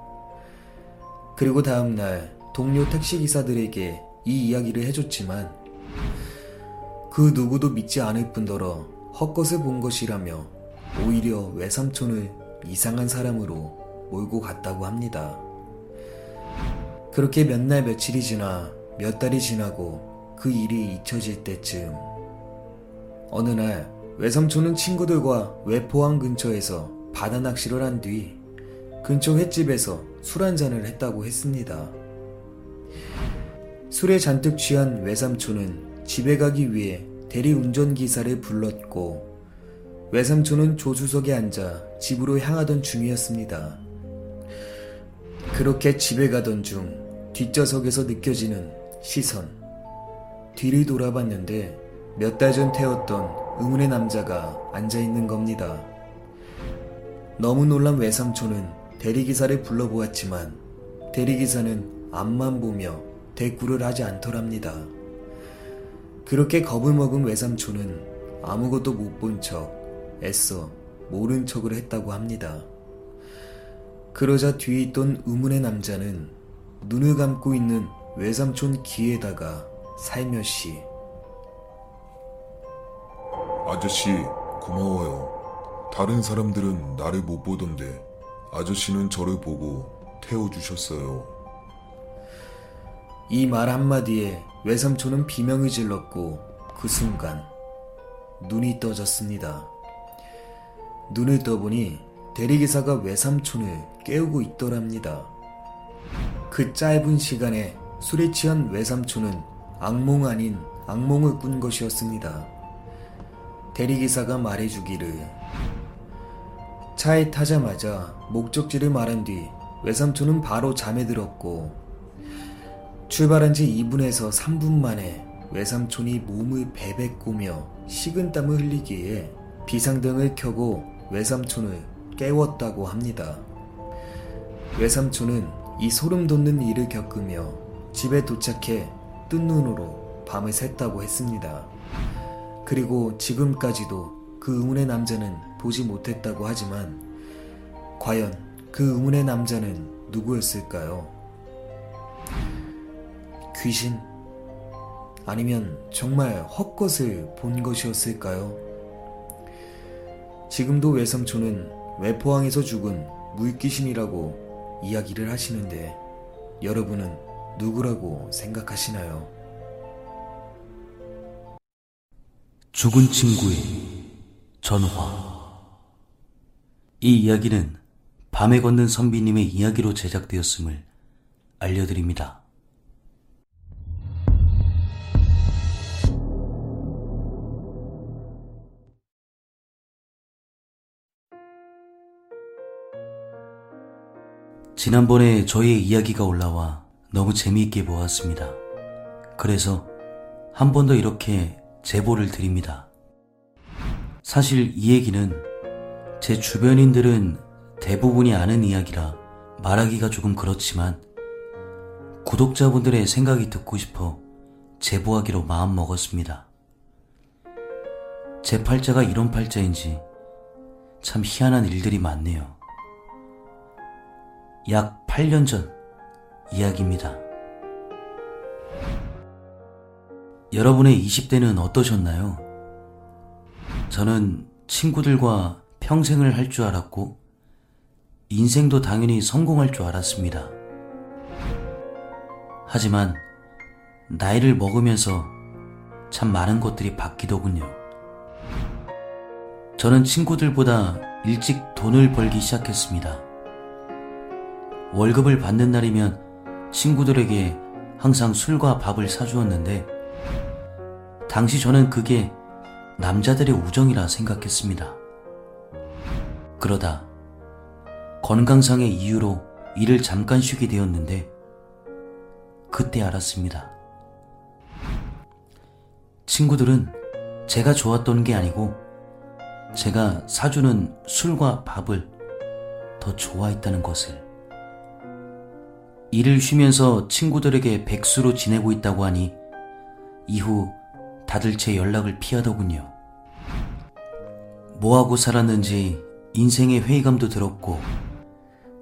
그리고 다음날 동료 택시기사들에게 이 이야기를 해줬지만 그 누구도 믿지 않을 뿐더러 헛것을 본 것이라며 오히려 외삼촌을 이상한 사람으로 몰고 갔다고 합니다. 그렇게 몇 날 며칠이 지나 몇 달이 지나고 그 일이 잊혀질 때쯤 어느 날 외삼촌은 친구들과 외포항 근처에서 바다 낚시를 한 뒤 근처 횟집에서 술 한잔을 했다고 했습니다. 술에 잔뜩 취한 외삼촌은 집에 가기 위해 대리운전기사를 불렀고 외삼촌은 조수석에 앉아 집으로 향하던 중이었습니다. 그렇게 집에 가던 중 뒷좌석에서 느껴지는 시선. 뒤를 돌아봤는데 몇 달 전 태웠던 의문의 남자가 앉아있는 겁니다. 너무 놀란 외삼촌은 대리기사를 불러보았지만 대리기사는 앞만 보며 대꾸를 하지 않더랍니다. 그렇게 겁을 먹은 외삼촌은 아무것도 못 본 척 애써 모른 척을 했다고 합니다. 그러자 뒤에 있던 의문의 남자는 눈을 감고 있는 외삼촌 귀에다가 살며시 아저씨, 고마워요. 다른 사람들은 나를 못 보던데, 아저씨는 저를 보고 태워주셨어요. 이 말 한마디에 외삼촌은 비명을 질렀고 그 순간 눈이 떠졌습니다. 눈을 떠보니 대리기사가 외삼촌을 깨우고 있더랍니다. 그 짧은 시간에 술에 취한 외삼촌은 악몽 아닌 악몽을 꾼 것이었습니다. 대리기사가 말해주기를 차에 타자마자 목적지를 말한 뒤 외삼촌은 바로 잠에 들었고 출발한 지 2분에서 3분 만에 외삼촌이 몸을 베베 꼬며 식은땀을 흘리기에 비상등을 켜고 외삼촌을 깨웠다고 합니다. 외삼촌은 이 소름 돋는 일을 겪으며 집에 도착해 뜬 눈으로 밤을 샜다고 했습니다. 그리고 지금까지도 그 의문의 남자는 보지 못했다고 하지만 과연 그 의문의 남자는 누구였을까요? 귀신? 아니면 정말 헛것을 본 것이었을까요? 지금도 외삼촌은 외포항에서 죽은 물귀신이라고 이야기를 하시는데 여러분은 누구라고 생각하시나요? 죽은 친구의 전화. 이 이야기는 밤에 걷는 선비님의 이야기로 제작되었음을 알려드립니다. 지난번에 저의 이야기가 올라와 너무 재미있게 보았습니다. 그래서 한 번 더 이렇게 제보를 드립니다. 사실 이 얘기는 제 주변인들은 대부분이 아는 이야기라 말하기가 조금 그렇지만 구독자분들의 생각이 듣고 싶어 제보하기로 마음먹었습니다. 제 팔자가 이런 팔자인지 참 희한한 일들이 많네요. 약 8년 전 이야기입니다. 여러분의 20대는 어떠셨나요? 저는 친구들과 평생을 할 줄 알았고, 인생도 당연히 성공할 줄 알았습니다. 하지만, 나이를 먹으면서 참 많은 것들이 바뀌더군요. 저는 친구들보다 일찍 돈을 벌기 시작했습니다. 월급을 받는 날이면 친구들에게 항상 술과 밥을 사주었는데, 당시 저는 그게 남자들의 우정이라 생각했습니다. 그러다 건강상의 이유로 일을 잠깐 쉬게 되었는데, 그때 알았습니다. 친구들은 제가 좋았던 게 아니고, 제가 사주는 술과 밥을 더 좋아했다는 것을. 일을 쉬면서 친구들에게 백수로 지내고 있다고 하니, 이후 다들 제 연락을 피하더군요. 뭐하고 살았는지 인생의 회의감도 들었고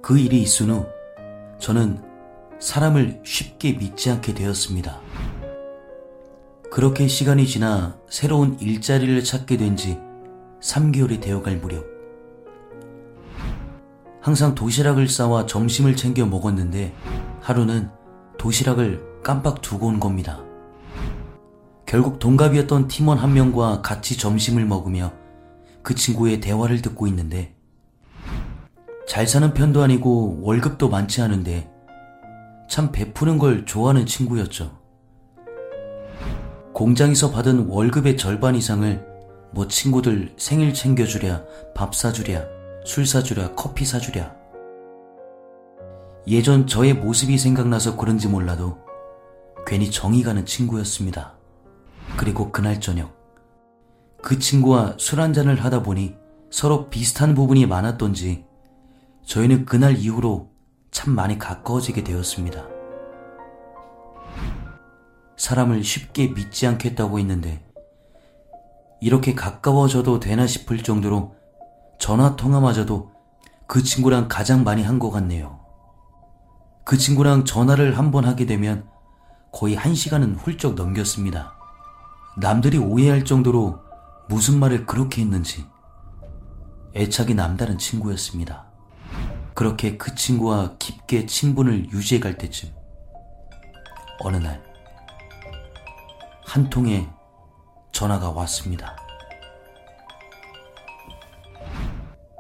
그 일이 있은 후 저는 사람을 쉽게 믿지 않게 되었습니다. 그렇게 시간이 지나 새로운 일자리를 찾게 된 지 3개월이 되어갈 무렵 항상 도시락을 싸와 점심을 챙겨 먹었는데 하루는 도시락을 깜빡 두고 온 겁니다. 결국 동갑이었던 팀원 한 명과 같이 점심을 먹으며 그 친구의 대화를 듣고 있는데 잘 사는 편도 아니고 월급도 많지 않은데 참 베푸는 걸 좋아하는 친구였죠. 공장에서 받은 월급의 절반 이상을 뭐 친구들 생일 챙겨주랴, 밥 사주랴, 술 사주랴, 커피 사주랴. 예전 저의 모습이 생각나서 그런지 몰라도 괜히 정이 가는 친구였습니다. 그리고 그날 저녁 그 친구와 술 한잔을 하다 보니 서로 비슷한 부분이 많았던지 저희는 그날 이후로 참 많이 가까워지게 되었습니다. 사람을 쉽게 믿지 않겠다고 했는데 이렇게 가까워져도 되나 싶을 정도로 전화 통화마저도 그 친구랑 가장 많이 한 것 같네요. 그 친구랑 전화를 한 번 하게 되면 거의 한 시간은 훌쩍 넘겼습니다. 남들이 오해할 정도로 무슨 말을 그렇게 했는지 애착이 남다른 친구였습니다. 그렇게 그 친구와 깊게 친분을 유지해 갈 때쯤 어느 날 한 통의 전화가 왔습니다.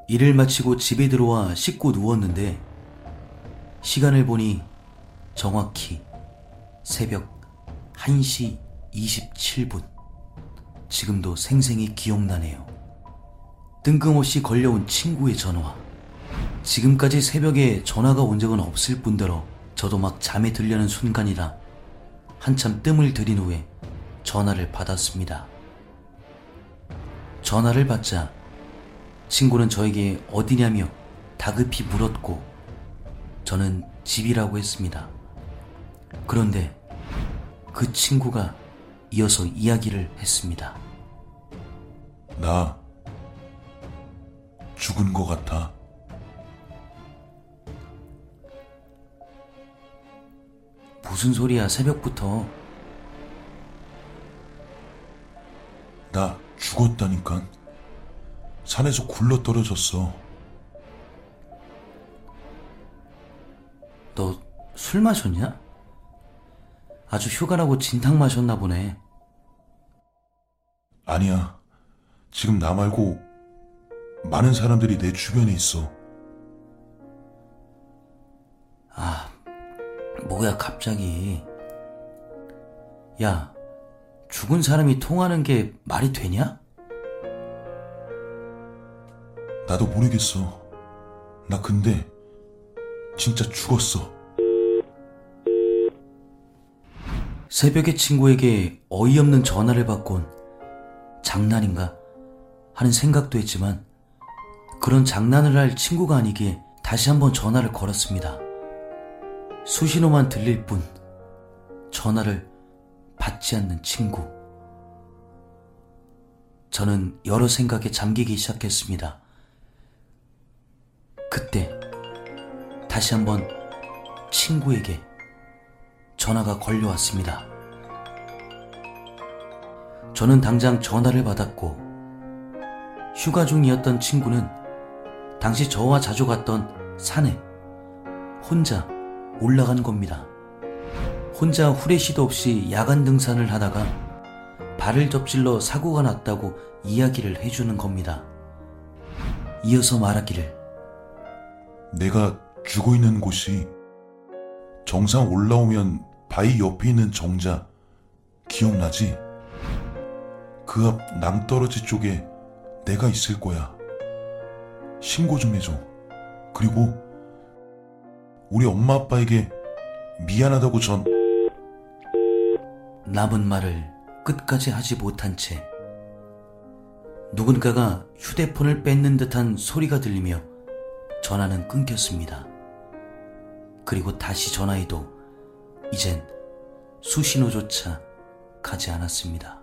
일을 마치고 집에 들어와 씻고 누웠는데 시간을 보니 정확히 새벽 1시 27분. 지금도 생생히 기억나네요. 뜬금없이 걸려온 친구의 전화. 지금까지 새벽에 전화가 온 적은 없을 뿐더러 저도 막 잠에 들려는 순간이라 한참 뜸을 들인 후에 전화를 받았습니다. 전화를 받자 친구는 저에게 어디냐며 다급히 물었고 저는 집이라고 했습니다. 그런데 그 친구가 이어서 이야기를 했습니다. 나 죽은 것 같아. 무슨 소리야, 새벽부터. 나 죽었다니까. 산에서 굴러 떨어졌어. 너 술 마셨냐? 아주 휴가라고 진탕 마셨나 보네. 아니야. 지금 나 말고 많은 사람들이 내 주변에 있어. 아, 뭐야, 갑자기. 야, 죽은 사람이 통하는 게 말이 되냐? 나도 모르겠어. 나 근데 진짜 죽었어. 새벽에 친구에게 어이없는 전화를 받곤 장난인가 하는 생각도 했지만 그런 장난을 할 친구가 아니기에 다시 한번 전화를 걸었습니다. 수신호만 들릴 뿐 전화를 받지 않는 친구. 저는 여러 생각에 잠기기 시작했습니다. 그때 다시 한번 친구에게 전화가 걸려왔습니다. 저는 당장 전화를 받았고 휴가 중이었던 친구는 당시 저와 자주 갔던 산에 혼자 올라간 겁니다. 혼자 후레쉬도 없이 야간 등산을 하다가 발을 접질러 사고가 났다고 이야기를 해주는 겁니다. 이어서 말하기를 내가 죽어 있는 곳이 정상 올라오면 바위 옆에 있는 정자 기억나지? 그 앞 남떨어지 쪽에 내가 있을 거야. 신고 좀 해줘. 그리고 우리 엄마 아빠에게 미안하다고 전 남은 말을 끝까지 하지 못한 채 누군가가 휴대폰을 뺏는 듯한 소리가 들리며 전화는 끊겼습니다. 그리고 다시 전화해도 이젠 수신호조차 가지 않았습니다.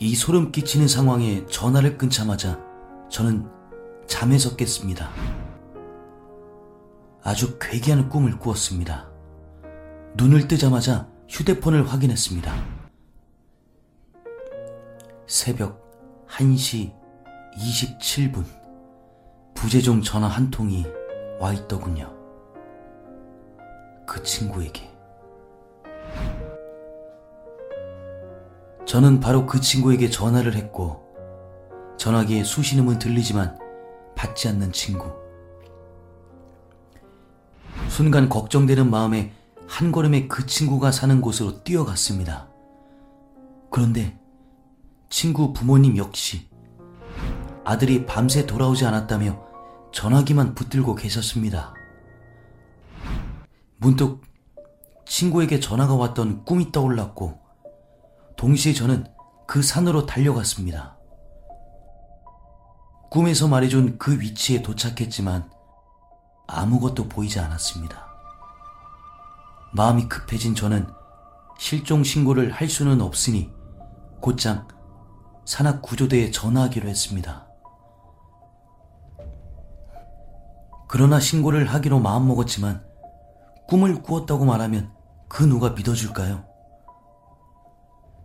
이 소름 끼치는 상황에 전화를 끊자마자 저는 잠에서 깼습니다. 아주 괴기한 꿈을 꾸었습니다. 눈을 뜨자마자 휴대폰을 확인했습니다. 새벽 1시 27분 부재중 전화 한 통이 와 있더군요. 그 친구에게. 저는 바로 그 친구에게 전화를 했고 전화기에 수신음은 들리지만 받지 않는 친구. 순간 걱정되는 마음에 한 걸음에 그 친구가 사는 곳으로 뛰어갔습니다. 그런데 친구 부모님 역시 아들이 밤새 돌아오지 않았다며 전화기만 붙들고 계셨습니다. 문득 친구에게 전화가 왔던 꿈이 떠올랐고 동시에 저는 그 산으로 달려갔습니다. 꿈에서 말해준 그 위치에 도착했지만 아무것도 보이지 않았습니다. 마음이 급해진 저는 실종 신고를 할 수는 없으니 곧장 산악구조대에 전화하기로 했습니다. 그러나 신고를 하기로 마음먹었지만 꿈을 꾸었다고 말하면 그 누가 믿어줄까요?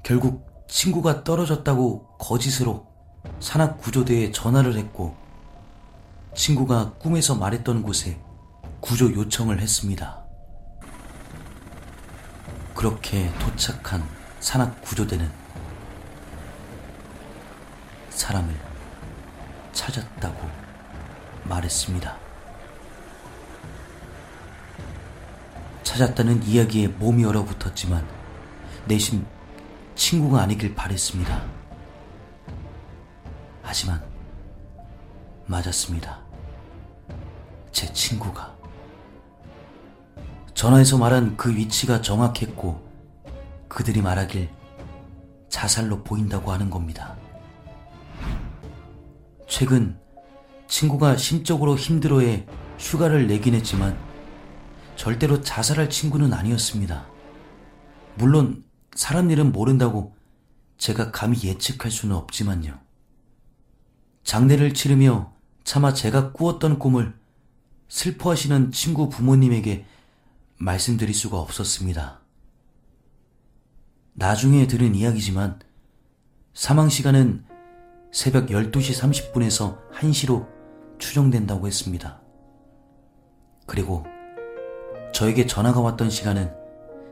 결국 친구가 떨어졌다고 거짓으로 산악구조대에 전화를 했고 친구가 꿈에서 말했던 곳에 구조 요청을 했습니다. 그렇게 도착한 산악구조대는 사람을 찾았다고 말했습니다. 찾았다는 이야기에 몸이 얼어붙었지만 내심 친구가 아니길 바랬습니다. 하지만 맞았습니다. 제 친구가 전화에서 말한 그 위치가 정확했고 그들이 말하길 자살로 보인다고 하는 겁니다. 최근 친구가 심적으로 힘들어해 휴가를 내긴 했지만 절대로 자살할 친구는 아니었습니다. 물론 사람 일은 모른다고 제가 감히 예측할 수는 없지만요. 장례를 치르며 차마 제가 꾸었던 꿈을 슬퍼하시는 친구 부모님에게 말씀드릴 수가 없었습니다. 나중에 들은 이야기지만 사망 시간은 새벽 12시 30분에서 1시로 추정된다고 했습니다. 그리고 저에게 전화가 왔던 시간은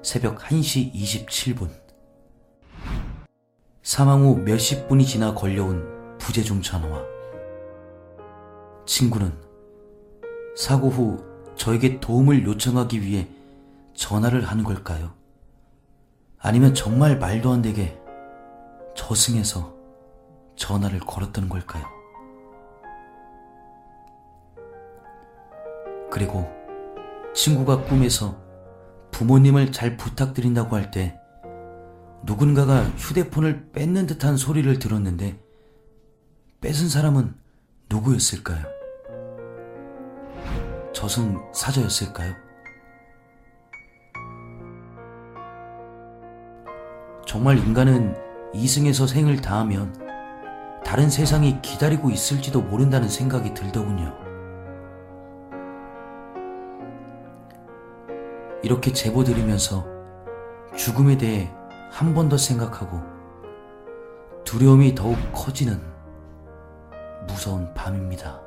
새벽 1시 27분. 사망 후 몇십 분이 지나 걸려온 부재중 전화와 친구는 사고 후 저에게 도움을 요청하기 위해 전화를 한 걸까요? 아니면 정말 말도 안 되게 저승에서 전화를 걸었던 걸까요? 그리고 친구가 꿈에서 부모님을 잘 부탁드린다고 할 때 누군가가 휴대폰을 뺏는 듯한 소리를 들었는데 뺏은 사람은 누구였을까요? 저승 사자였을까요? 정말 인간은 이승에서 생을 다하면 다른 세상이 기다리고 있을지도 모른다는 생각이 들더군요. 이렇게 제보 드리면서 죽음에 대해 한 번 더 생각하고 두려움이 더욱 커지는 무서운 밤입니다.